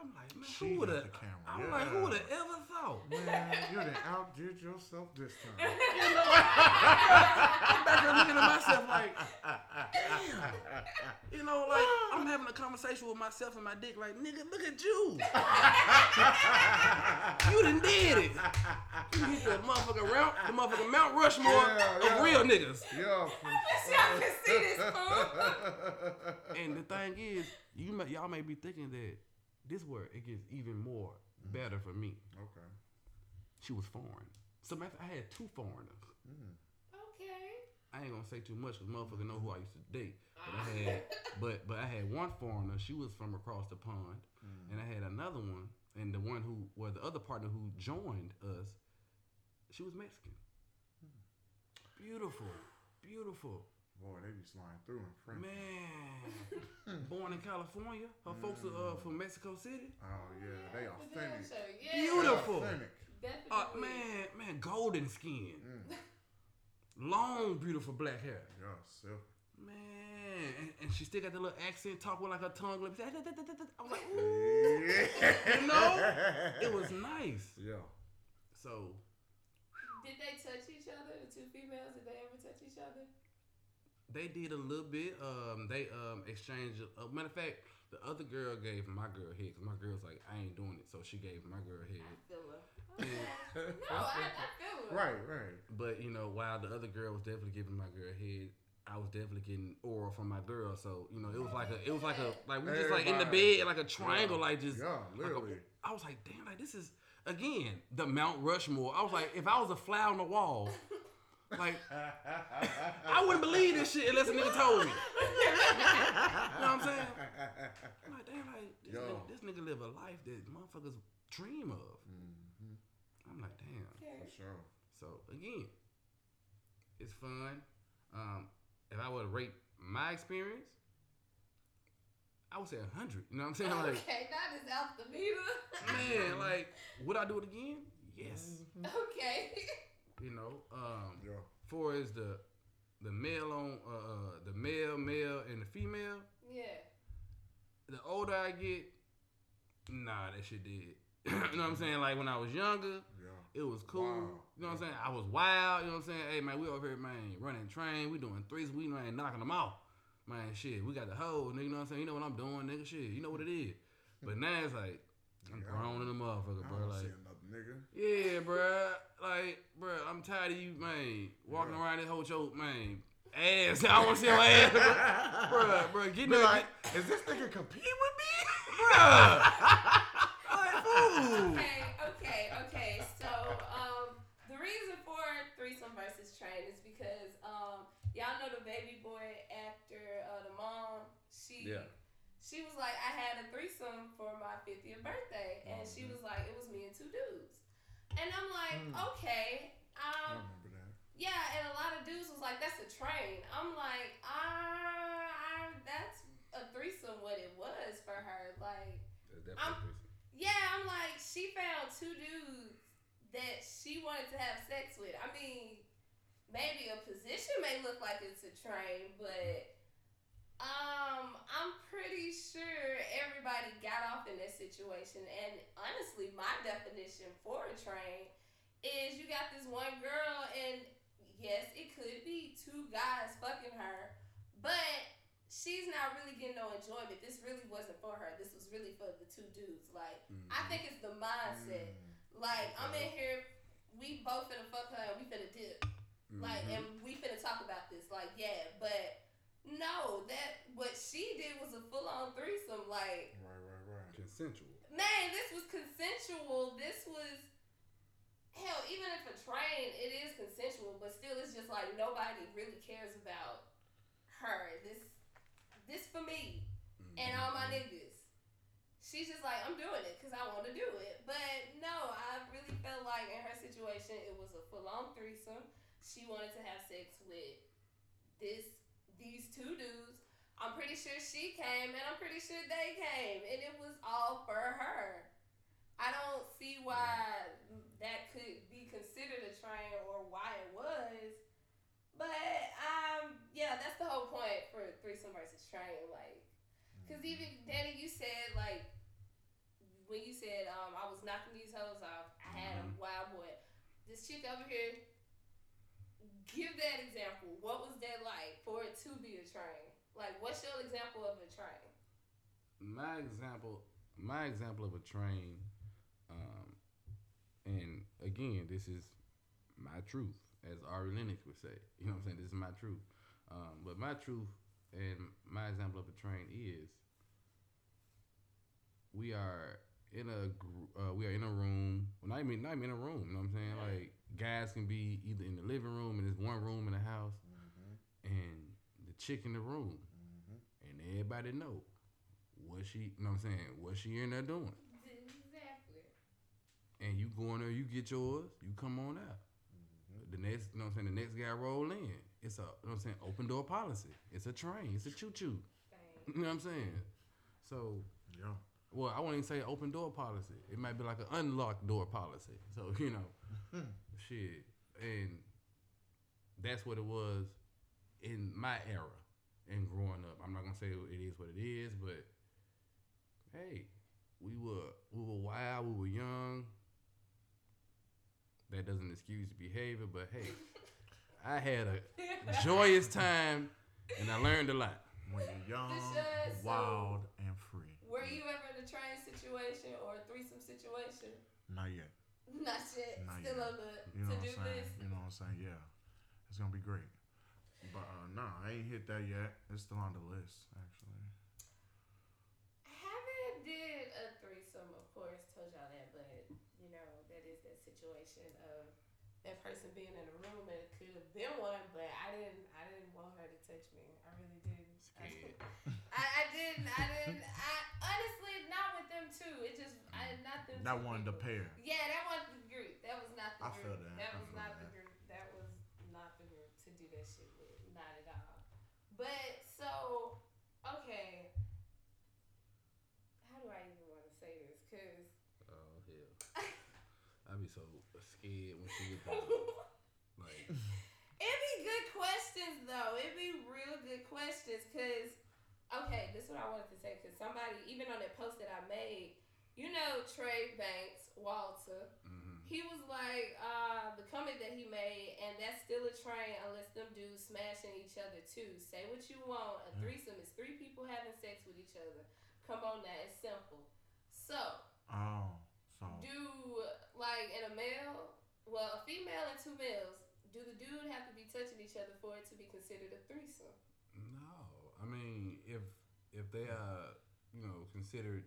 I'm like, man, She who would have? I'm yeah. like, who would have ever thought? Man, you done outdid yourself this time. You know, I'm back here looking at myself like, damn. You know, like I'm having a conversation with myself and my dick, like, nigga, look at you. you done did it. You hit the motherfucking Mount, the motherfucking Mount Rushmore Yeah, of yeah. real niggas. Yeah, for Y'all can see this fool. And the thing is, you may, y'all may be thinking that this where it gets even more mm-hmm. better for me. Okay. She was foreign. So matter of fact, I had two foreigners. Mm-hmm. Okay. I ain't gonna say too much because motherfucker know who I used to date. But I had, but but I had one foreigner. She was from across the pond, mm-hmm. and I had another one, and the one who, well, the other partner who joined us, she was Mexican. Hmm. Beautiful, beautiful, Boy, they be sliding through in French. man. Born in California, her folks are uh, from Mexico City. Oh yeah, they The damn authentic. show. Yeah. Beautiful. authentic. Uh, man, man, golden skin, Mm. long, beautiful black hair. Yeah, silk. Man, and, and she still got the little accent, talk with like her tongue. Like, I was like, ooh. Yeah. You know? It was nice. Yeah. So Did they touch each other? The two females, did they ever touch each other? They did a little bit. Um, they um exchanged. Uh, matter of fact, the other girl gave my girl head because my girl's like, I ain't doing it, so she gave my girl I head. feel her. Okay. no, I, I feel her. Right, right. But you know, while the other girl was definitely giving my girl head, I was definitely getting oral from my girl. So you know, it was like a, it was like a, like we just like in the bed, like a triangle, like just. Yeah, like a- literally. I was like, damn, like this is again the Mount Rushmore. I was like, if I was a fly on the wall, like I wouldn't believe this shit unless a nigga told me. You know what I'm saying? I'm like, damn, like this, Yo. nigga, this nigga live a life that motherfuckers dream of. Mhm, I'm like, damn. Okay. For sure. So again, it's fun. Um, if I were to rate my experience, I would say a hundred. You know what I'm saying? Like, okay, that is as out the meter. man, like, would I do it again? Yes. okay. You know, um, Yeah. for as the the male on uh, uh the male, male, and the female, Yeah. the older I get, nah, that shit did. you know what I'm saying? Like when I was younger, Yeah. it was cool. Wild. You know what I'm saying? I was wild. You know what I'm saying? Hey man, we over here, man, running train. We doing threes. We man knocking them out. Man, shit, we got the hoe, nigga. You know what I'm saying? You know what I'm doing, nigga. Shit, you know what it is. But now it's like I'm Yeah. grown in the motherfucker, I bro. don't Like, see another nigga. yeah, bro. Like, bro, I'm tired of you, man, walking Yeah. around this whole choke, man. Ass. I want to see your ass, bro. bro, bro. Get that, like, is this nigga compete with me? bro. like. Okay, okay, okay. So, um, the reason for threesome versus train is because, um, y'all know the baby boy actor, uh, the mom. She, Yeah. she was like, I had a threesome for my 50th birthday, and she Mm-hmm. was like, it was me and two dudes, and I'm like, Mm. okay, I um. remember that. Yeah, and a lot of dudes was like, "That's a train." I'm like, "Ah, I, that's a threesome. What it was for her, like, I'm- yeah." I'm like, she found two dudes that she wanted to have sex with. I mean, maybe a position may look like it's a train, but um, I'm pretty sure everybody got off in this situation. And honestly, my definition for a train is you got this one girl, and yes, it could be two guys fucking her, but she's not really getting no enjoyment. This really wasn't for her. This was really for the two dudes. Like, I think it's the mindset. Mm. Like, I'm in here, we both finna fuck her, and we finna dip. Like, Mm-hmm. and we finna talk about this. Like, yeah, but no, that what she did was a full on threesome. Like, Right, right, right. consensual. man, this was consensual. This was hell. Even if a train, it is consensual, but still, it's just like nobody really cares about her. This, this for me and all my mm-hmm. niggas. She's just like, I'm doing it because I want to do it. But no, I really felt like in her situation, it was a full on threesome. She wanted to have sex with this, these two dudes. I'm pretty sure she came, and I'm pretty sure they came, and it was all for her. I don't see why that could be considered a train or why it was. But um, yeah, that's the whole point for threesome versus train. Like, cause even Danny, you said like when you said um I was knocking these hoes off, I had a wild boy. This chick over here, give that example. What was that like for it to be a train? Like, what's your example of a train? my example my example of a train um and again this is my truth as Ari Lennox would say you know what I'm saying this is my truth um but my truth and my example of a train is we are in a gr- uh, we are in a room well not even not even in a room you know what I'm saying like guys can be either in the living room and there's one room in the house Mm-hmm. and the chick in the room. And everybody know what she you know what I'm saying what she in there doing. Exactly. and you go in there you get yours you come on out. The next you know what I'm saying the next guy roll in. It's a you know what I'm saying open door policy. It's a train it's a choo choo. Thing. you know what I'm saying? So Yeah. well I won't even say open door policy. It might be like an unlocked door policy. So you know shit and that's what it was in my era and growing up I'm not gonna say it is what it is but hey we were we were wild we were young that doesn't excuse the behavior but hey I had a joyous time and I learned a lot When you're young, Deshaun, so- wild, and free. Were you ever in a train situation or a threesome situation? Not yet. Not yet. Not Still yet. on the You know to what do I'm saying? list. You know what I'm saying? Yeah. It's gonna be great. But uh nah, I ain't hit that yet. It's still on the list, actually. I haven't did a threesome, of course, told y'all that, but you know that is that situation of that person being in a room. And it could have been one, but I didn't. I didn't want her to touch me didn't. I didn't. I honestly not with them too. It just I not them. That wanted the pair. Yeah, that wasn't the group. That was not the I group. That. that. was not that. the group. That was not the group to do that shit with. Not at all. But so okay. How do I even want to say this? Cause oh hell, I be so scared when she get back. like. It'd be good questions though. It'd be real good questions because okay, this is what I wanted to say because somebody, even on that post that I made, you know, Trey Banks, Walter, mhm. he was like, uh, the comment that he made, and that's still a train unless them dudes smashing each other too. Say what you want. A threesome is three people having sex with each other. Come on now, it's simple. So, Oh, so do like in a male, well, a female and two males, do the dude have to be touching each other for it to be considered a threesome? No. I mean, if if they are, you know, considered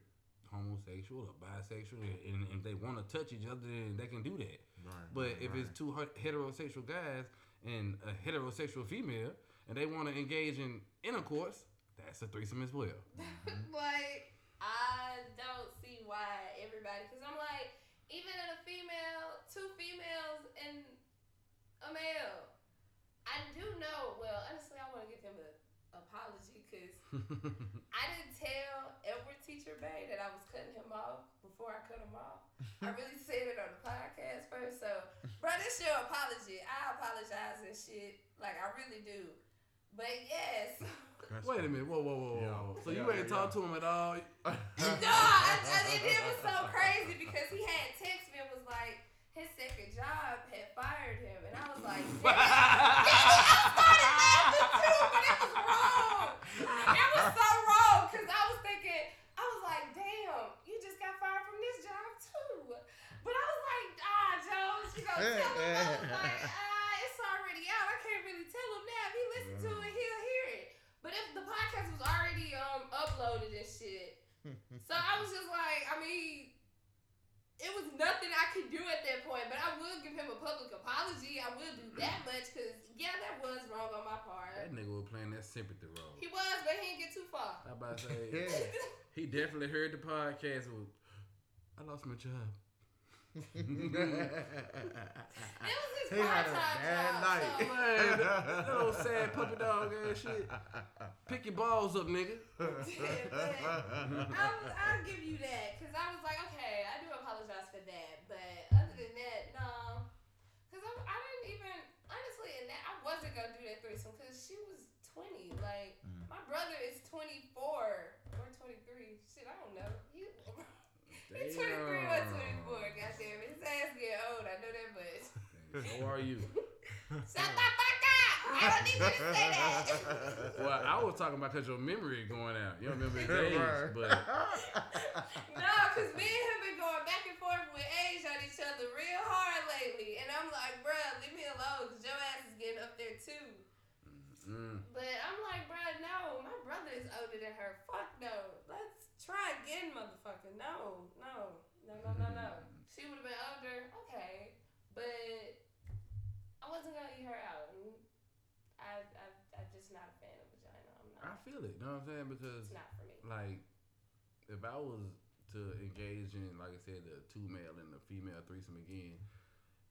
homosexual or bisexual, and if they want to touch each other, then they can do that. right. But right, if right. it's two heterosexual guys and a heterosexual female, and they want to engage in intercourse, that's a threesome as well. Mm-hmm. like, I don't see why everybody, because I'm like, even in a female, two females and a male, I do know. Well, honestly, I want to give him an apology because I didn't tell Edward Teacher Bay that I was cutting him off before I cut him off. I really said it on the podcast first. So, bro, this your apology. I apologize and shit. Like, I really do. But yes. That's Wait a minute, whoa, whoa, whoa, whoa. Yeah. So you Yeah, ain't yeah, talked to him at all? no, I, I, and it was so crazy because he had text me and was like, his second job had fired him. And I was like, damn. I started laughing too, but it was wrong. It was so wrong because I was thinking, I was like, damn, you just got fired from this job too. But I was like, ah, Jones, tell him? I was like, ah, it's already out. I can't really tell him now. If he listens to it, he'll hear it. But if the podcast was already um uploaded and shit, so I was just like, I mean, it was nothing I could do at that point. But I will give him a public apology. I will do that much because yeah, that was wrong on my part. That nigga was playing that sympathy role. He was, but he didn't get too far. I about to say, Yeah. he definitely heard the podcast. With, I lost my job. It was his He had a part-time bad job, night. so- Man, that, that old sad puppy dog ass shit. Pick your balls up, nigga. I'll, I'll give you that because I was like, okay, I do apologize for that, but other than that, no, because I, I didn't even honestly, and that I wasn't gonna do that threesome because she was twenty. Like Mm. my brother is twenty four or twenty three. Shit, I don't know. He, he's twenty three or twenty four. Goddamn, it. his ass get old. I know that much. How are you? Shut the fuck up! I don't need you to say that. Well, I was talking about because your memory going out. You don't remember his age, Right. but No, because me and him been going back and forth with age on each other real hard lately. And I'm like, bruh, leave me alone because your ass is getting up there too. mm, But I'm like, bruh, no, my brother is older than her. Fuck no. Let's try again, motherfucker. No, no, no, no, no, no. She would have been older, okay. But I wasn't going to eat her out. I, I, I'm just not a fan of vagina. I'm not. I feel it. You know what I'm saying? Because It's not for me. like, if I was to engage in, like I said, the two male and the female threesome again,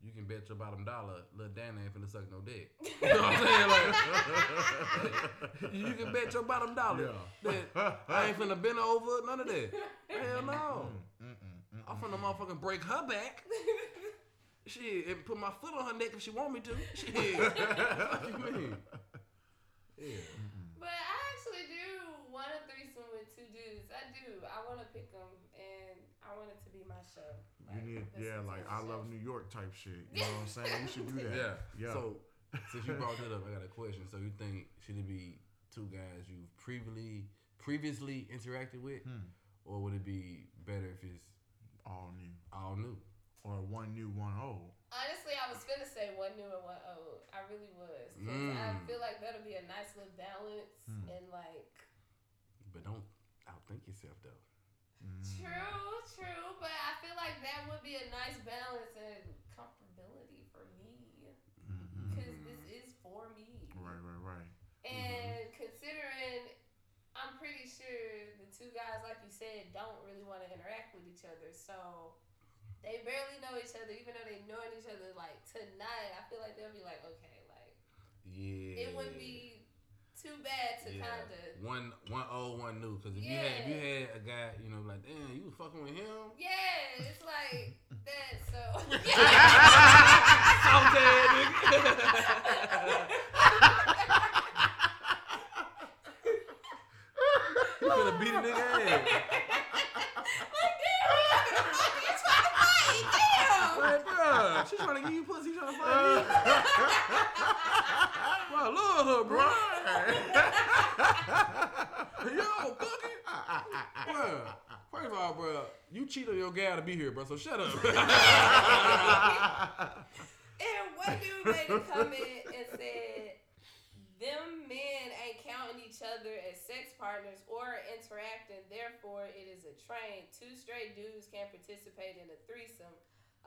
you can bet your bottom dollar, little Danny ain't finna suck no dick. You know what I'm saying? Like, you can bet your bottom dollar that I ain't finna bend over, none of that. Hell no. Mm, mm, mm, I'm finna motherfucking break her back. Shit, and put my foot on her neck if she want me to. Shit. what you mean? Yeah. But I actually do want a threesome with two dudes. I do. I want to pick them, and I want it to be my show. You need, yeah, like I show. love New York type shit. You know what I'm saying? You should do that. Yeah. Yeah. So since you brought that up, I got a question. So you think should it be two guys you've previously previously interacted with, Hmm. or would it be better if it's All new. all new? Or one new, one old. Honestly, I was gonna say one new and one old. I really was. Because I Mm. feel like that'll be a nice little balance. Mm. And like, But don't outthink yourself though. Mm. true, true. But I feel like that would be a nice balance and comfortability for me. Because this is for me. Right, right, right. And considering, I'm pretty sure the two guys, like you said, don't really want to interact with each other. So they barely know each other, even though they knowing each other. Like tonight, I feel like they'll be like, okay, like Yeah. it wouldn't be too bad to Yeah. kind of. One one old, one new. Because if you had if you had a guy, you know, like damn, you was fucking with him. Yeah, it's like that. So You gonna beat a nigga ass. Like, bruh, she trying to give you pussy, trying to fight me. bro, I love her, bro. Yo, Cookie. Bruh, first of all, bro, you cheat on your gal to be here, bro, so shut up. And one dude made a comment and said, them men ain't counting each other as sex partners or interacting, therefore it is a train. Two straight dudes can't participate in a threesome.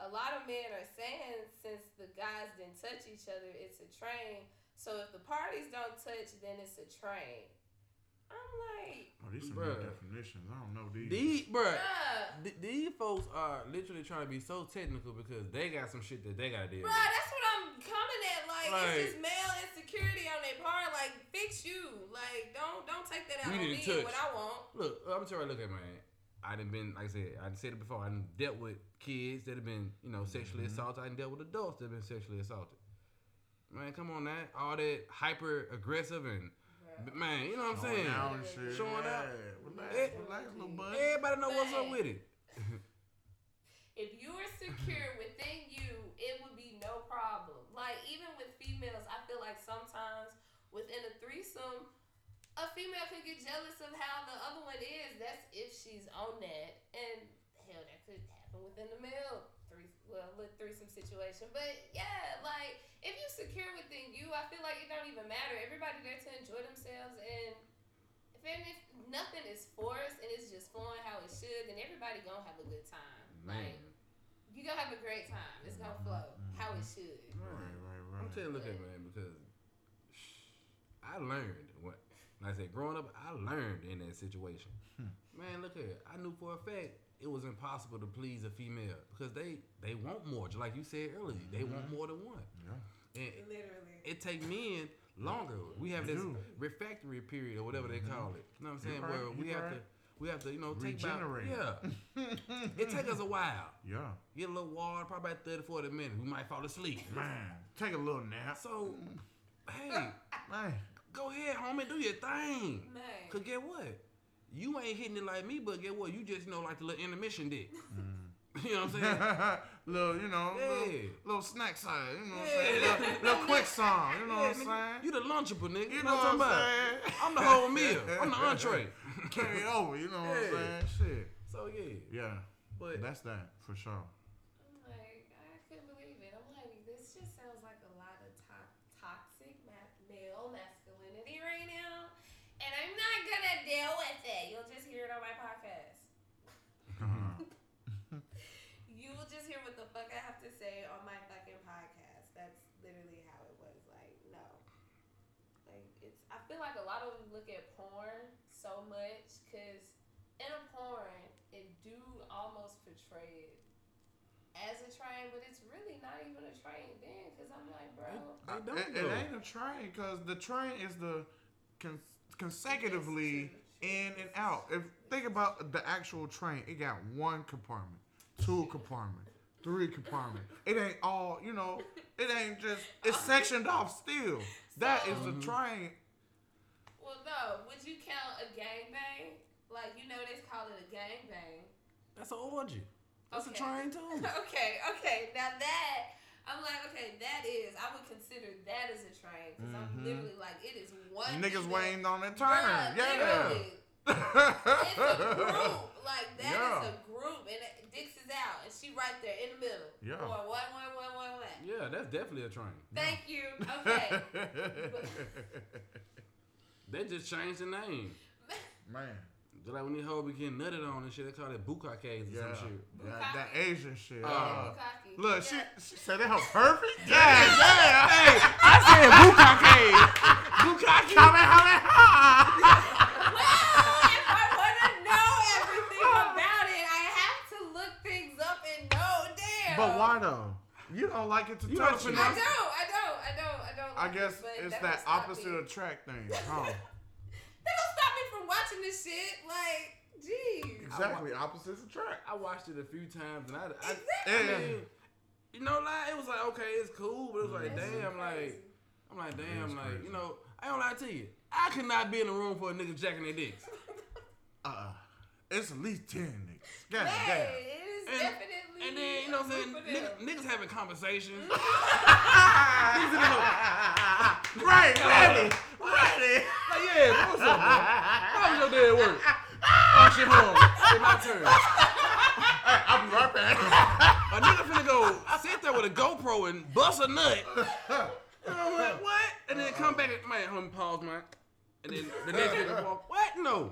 A lot of men are saying since the guys didn't touch each other, it's a train. So if the parties don't touch, then it's a train. I'm like, Oh, these some Bruh. new definitions. I don't know these. these, bro, bruh, th- these folks are literally trying to be so technical because they got some shit that they gotta deal bruh, with. that's what I'm coming at. Like, Like- it's just male insecurity on their part. Like, fix you. Like, don't don't take that out We on need me touch. what I want. Look, I'm telling you, look at man. I done been, like I said, I done said it before. I done dealt with kids that have been, you know, sexually assaulted. I done dealt with adults that have been sexually assaulted. Man, come on, now. All that hyper aggressive and, man, you know what I'm saying? Showing out and shit. Showing yeah. out. Relax, Eh, relax, little bud. Everybody know what's up with it. If you are secure within you, it would be no problem. Like even with females, I feel like sometimes within a threesome, a female could get jealous of how the other one is. That's if she's on that, and hell, that could happen within the male three well with threesome situation. But yeah, like if you secure within you, I feel like it don't even matter. Everybody there to enjoy themselves, and if and if nothing is forced and it's just flowing how it should, then everybody gonna have a good time. Man. Like you gonna have a great time. It's gonna mm-hmm. flow how it should. Right, right, right. I'm telling you, look at man, because I learned what, like I said, growing up, I learned in that situation. Hmm. Man, look here, I knew for a fact it was impossible to please a female because they they want more. Just like you said earlier, they mm-hmm. want more than one. Yeah. And Literally. it take men longer. We have this refractory period or whatever they mm-hmm. call it. You know what I'm saying? You right, Where we have right. to we have to you know take about yeah. it take us a while. Yeah. Get a little water, probably about 30, 40 minutes. We might fall asleep. Man, take a little nap. So, hey, Man. Go ahead, homie, do your thing. Man. Cause get what? You ain't hitting it like me, but get what? You just know like the little intermission dick. you know what I'm saying? little, you know, Yeah. little, little snack side, you know what I'm saying? Little, little quick song, you know what I'm Yeah, saying? You the lunchable nigga. You You know know what I'm what I'm saying? about? I'm the whole meal. I'm the entree. Carry it over, you know what Yeah. I'm saying? Shit. So yeah, Yeah, but that's that for sure. I'm like, I couldn't believe it. I'm like, this just sounds like a lot of to- toxic ma- male masculinity right now. And I'm not gonna deal with it. You'll just hear it on my podcast. Uh-huh. You will just hear what the fuck I have to say on my fucking podcast. That's literally how it was. Like, no. Like, it's, I feel like a lot of them look at porn so much because in a porn, it do almost portray it as a train, but it's really not even a train then because I'm like, bro. they don't It, it ain't a train because the train is the con- consecutively in and out. If think about the actual train, it got one compartment, two compartment, three compartment. It ain't all you know. It ain't just it's sectioned off still. That is the train. Well, no. Would you count a gangbang? Like, you know, they call it a gangbang. That's an orgy. That's Okay. a train too. okay, okay. Now that I'm like, okay, that is. I would consider that as a train because I'm Mhm. literally like, it is one. Niggas female- waiting on their Bruh. Yeah. It's a group. Like that is Yeah. a group, and it- Dix is out, and she right there in the middle. Yeah. Going one, one, one, one, one. Yeah, that's definitely a train. Thank you. Okay. They just changed the name. Man. Just like when these hoes be getting nutted on and shit, they call it bukkakes or Yeah. some shit. yeah. That Asian shit. Uh, Uh, look, she, Yeah. she said that her perfect. Yeah, yeah. Hey, I said bukkake. Bukkake. Well, if I want to know everything about it, I have to look things up and know. Damn. But why though? You don't like it to You touch don't it. I don't. I don't. I don't. I don't. I like guess it, it's that that opposite attract thing, huh? That don't stop me from watching watching this shit. Like, jeez. Exactly, opposites attract. I watched it a few times and I, I, Exactly. I mean, you know, like it was like okay, it's cool, but it was like That shit damn, like. I'm like It damn, is like crazy. you know, I don't lie to you. I could not be in the room for a nigga jacking their dicks. Uh, it's at least ten niggas. God Hey, damn. it is And, definitely. and then you know what I'm saying, niggas, niggas having conversations. right, ready, ready. Like yeah, what's up, bro? How was your day at work? Oh shit, hold on, it's my turn. I'll be right back. A nigga finna go I sit there with a GoPro and bust a nut. And I'm like, what? And then come back and man, homie, pause, man. And then the next nigga walk, what? No.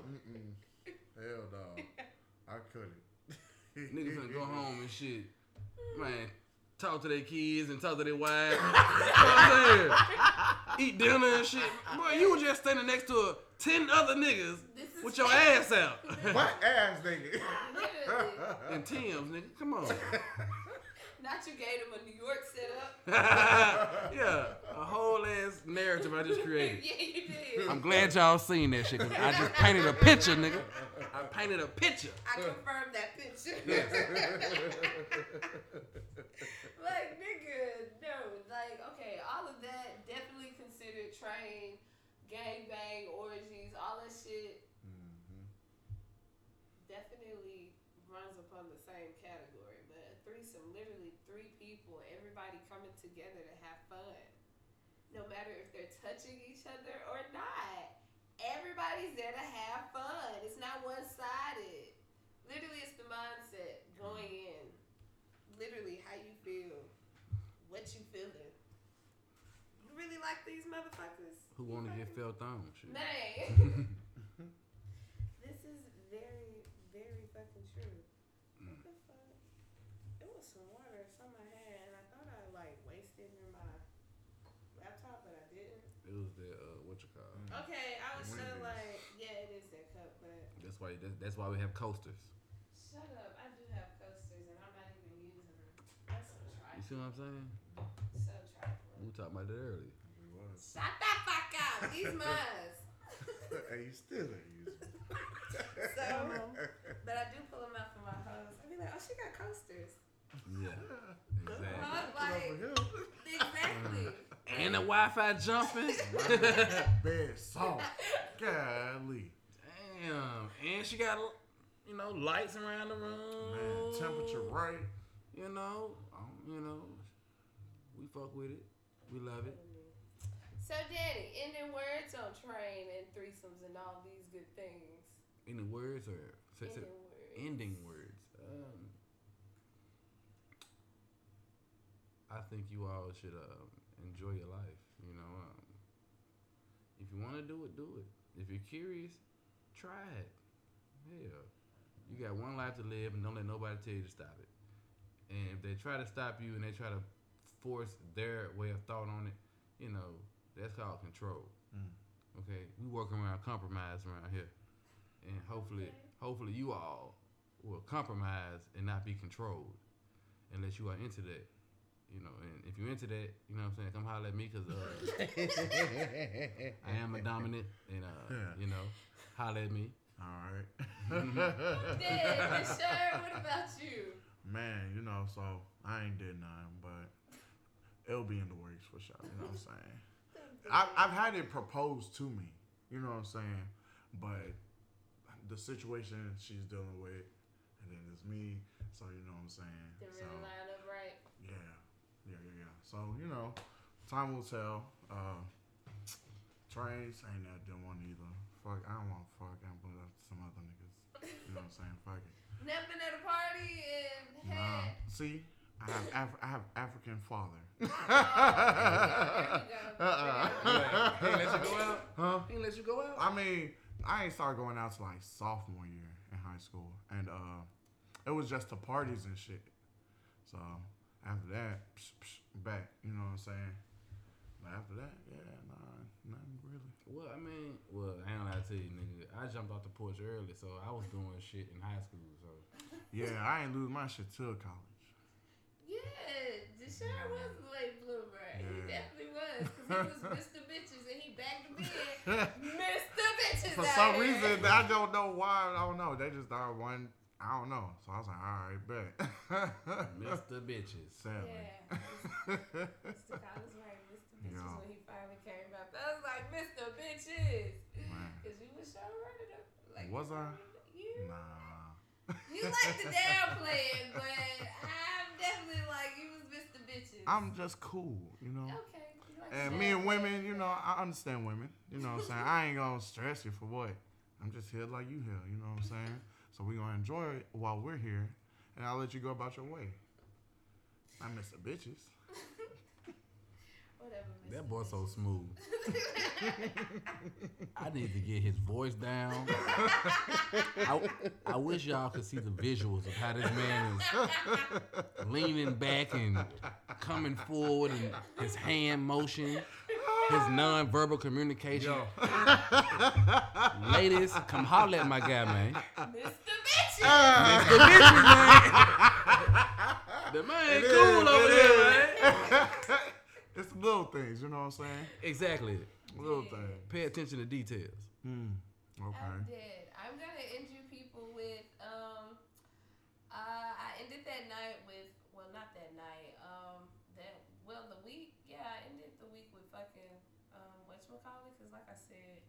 Hell no, I couldn't. Niggas finna go home and shit. Man, talk to their kids and talk to their wives. you know what I'm saying? Eat dinner and shit. Boy, you were just standing next to a, 10 other niggas This with your ass out. What ass nigga? Literally. and Tim's, nigga. Come on. Not you gave him a New York setup. yeah, a whole ass narrative I just created. yeah, you did. I'm glad y'all seen that shit. Cause I just painted a picture, nigga. I painted a picture. I confirmed that picture. Like, nigga, no. Like, okay, all of that definitely considered train, gang bang, orgies, all that shit Mhm. definitely runs upon the same category. But a threesome, literally three people, everybody coming together to have fun. No matter if they're touching each other or not. Everybody's there to have fun. It's not one sided. Literally, it's the mindset going in. Literally, how you what you feeling. You really like these motherfuckers? Who wanna get felt on? Shit. Man. this is very, very fucking true. What the fuck? It was some water or something I had, and I thought I like wasted in my laptop, but I didn't. It was the uh, what you call. Okay, I was so like, yeah, it is that cup, but That's why. That's, that's why we have coasters. shut up. I do have coasters, and I'm not even using them. That's so You see what I'm saying? So trifling. We were talking about that earlier. It was. Shut the fuck up. These mines. and you still ain't using. So, but I do pull them out for my hoes. I be like, oh, she got coasters. Yeah. Exactly. Huh? Over Like, here. exactly. And the Wi-Fi jumping. Bed soft. Golly. Damn. And she got, you know, lights around the room. Man, temperature right. You know, um, you know, we fuck with it. We love it. So, Daddy, ending words on train and threesomes and all these good things. Any words or say- Ending words. ending words? Um, I think you all should um, enjoy your life. You know, um, if you want to do it, do it. If you're curious, try it. Hell, you got one life to live, and don't let nobody tell you to stop it. And if they try to stop you and they try to force their way of thought on it, you know, that's called control. Mm. Okay, we work around compromise around here, and hopefully, hopefully you all will compromise and not be controlled, unless you are into that. You know, and if you're into that, you know what I'm saying, come holler at me because uh, I am a dominant, and uh, Yeah. you know, holler at me. All right. Dad, sure. What about you? Man, you know, so I ain't did nothing, but it'll be in the works for sure. You know what I'm saying? I, I've had it proposed to me. You know what I'm saying? But the situation she's dealing with, and then it's me. So you know what I'm saying? Didn't so, line up right. yeah, yeah, yeah, yeah. So you know, time will tell. Uh, trains ain't that done one either. Fuck, I don't want to fuck. I'm up some other niggas. You know what I'm saying? Fuck it. Never been at a party and Nah. See, I have Af- I have African father. there you go. Uh-uh. He ain't let you go out. Huh? He ain't let you go out. I mean, I ain't started going out till like sophomore year in high school, and uh, it was just the parties and shit. So after that, psh, psh, back. You know what I'm saying? But after that, yeah, nah, nothing really. Well, I mean, well, I ain't gonna lie to you, nigga. I jumped off the porch early, so I was doing shit in high school. So Yeah, I ain't lose my shit till college. Yeah, Deshaun was a late bloomer. He definitely was. Because he was Mr. Bitches and he back to bed. Mr. Bitches. for out some here. reason, I don't know why. I don't know. They just thought one. I don't know. So I was like, all right, bet. Mr. Bitches. Sadly. Yeah. Mr. Collins right, Mr. Bitches Yeah. when he finally came out. I was like, Mr. Bitches. Cause you was showing running up. Like, Was I? You, Nah. you like to downplay it, but I'm definitely like, you was Mr. Bitches. I'm just cool, you know. Okay. you like And me and women, you know, I understand women. You know what I'm saying? I ain't gonna stress you for what. I'm just here like you here, you know what I'm saying? So we gonna enjoy it while we're here, and I'll let you go about your way. I miss the bitches. Whatever, Mr. That boy's so smooth. I need to get his voice down. I, I wish y'all could see the visuals of how this man is leaning back and coming forward and his hand motion, his non-verbal communication. Ladies, come holler at my guy, man. Mr. Bitches. Mr. Bitches, man. The man It cool is, over it there, is. man. It's the little things, you know what I'm saying? Exactly. Little Yeah. things. Pay attention to details. I'm Okay. I'm gonna end you people with um uh I ended that night with well not that night, um that well the week, yeah, I ended the week with fucking um whatchamacallit, cause like I said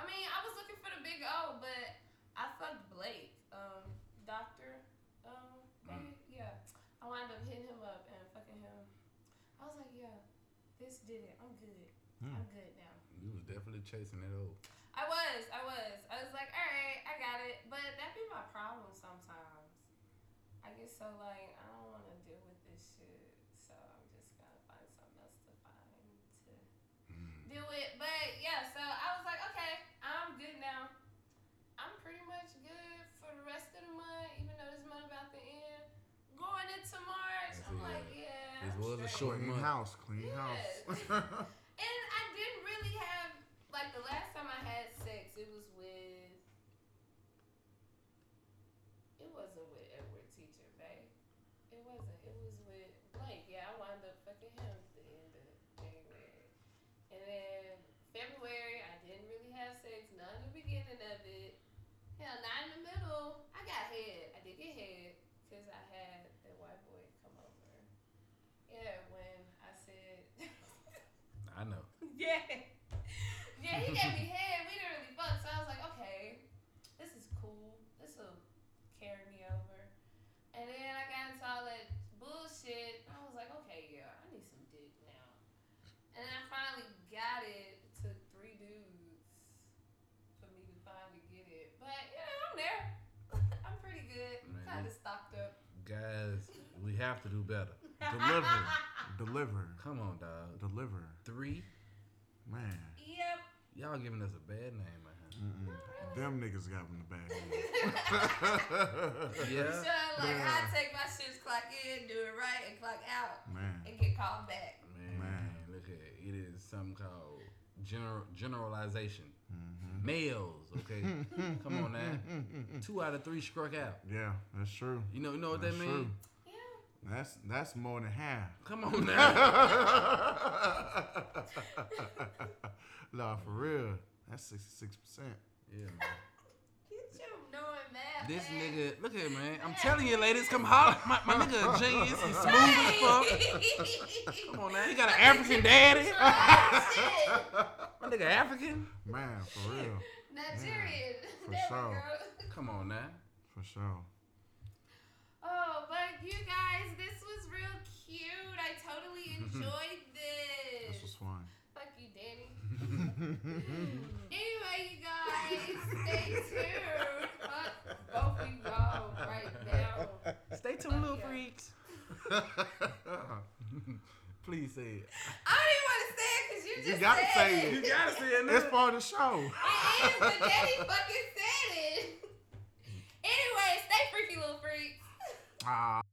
I mean I was looking for the big O, but I fucked Blake, um, doctor, um, babe, yeah. I wound up hitting him up and fucking him. I was like, yeah, this did it. I'm good. Hmm. I'm good now. You was definitely chasing that old. I was, I was. I was like, all right, I got it. But that be my problem sometimes. I get so like, I don't want to deal with this shit. So I'm just gonna find something else to find to deal with. But yeah, so I was like, okay, I'm good now. I'm pretty much good for the rest of the month, even though this month about to end. Going into March, That's I'm it. like, yeah. This I'm was a short Clean month. house, clean Yes. house. And I didn't really have like the last time I had sex, it was with. It wasn't with Edward Teacher, babe. It wasn't. It was with Blake. Yeah, I wound up fucking him at the end of January, and then February I didn't really have sex. None in the beginning of it. Hell, not in the middle. I got head. I did get head because I had that white boy come over. Yeah, when I said. I know. Yeah. Yeah, he gave me head. We didn't really fuck, so I was like, okay, this is cool. This will carry me over. And then I got into all that bullshit. I was like, okay, yeah, I need some dick now. And then I finally got it. It took three dudes for me to finally get it. But you know, I'm there. I'm pretty good. Man. Kind of stocked up. Guys, we have to do better. Deliver. Deliver. Come on, dog. Deliver. Three. Man. Yep. Y'all giving us a bad name, man. Them niggas got in the bag. Yeah. Sure, like Yeah. I take my shits, clock in, do it right, and clock out, Man. and get called back. Man, Man. look at it. It is something called general generalization. Mhm. Males, okay. Come on now. Two out of three struck out. Yeah, that's true. You know, you know what That's that true. means? Yeah. That's that's more than half. Come on now. nah, for real. That's sixty six percent. yeah, man. Get your knowing math. This nigga, look here, man. I'm telling you, ladies, come holler. My, my nigga a genius. He's smooth as fuck. Come on now. He got an African daddy. My nigga African. Man, for real. Nigerian. For sure. Come on now. For sure. Oh, but you guys, this was real cute. I totally enjoyed this. This was fun. Fuck you, Danny. anyway, you guys, stay tuned. Fuck both of you all right now. Stay tuned, little Yeah. freaks. Please say it. I don't even want to say it because you just You gotta said say it. it. You gotta say it. It's nigga. part of the show. It is, but Daddy fucking said it. Anyway, stay freaky, little freaks. Ah.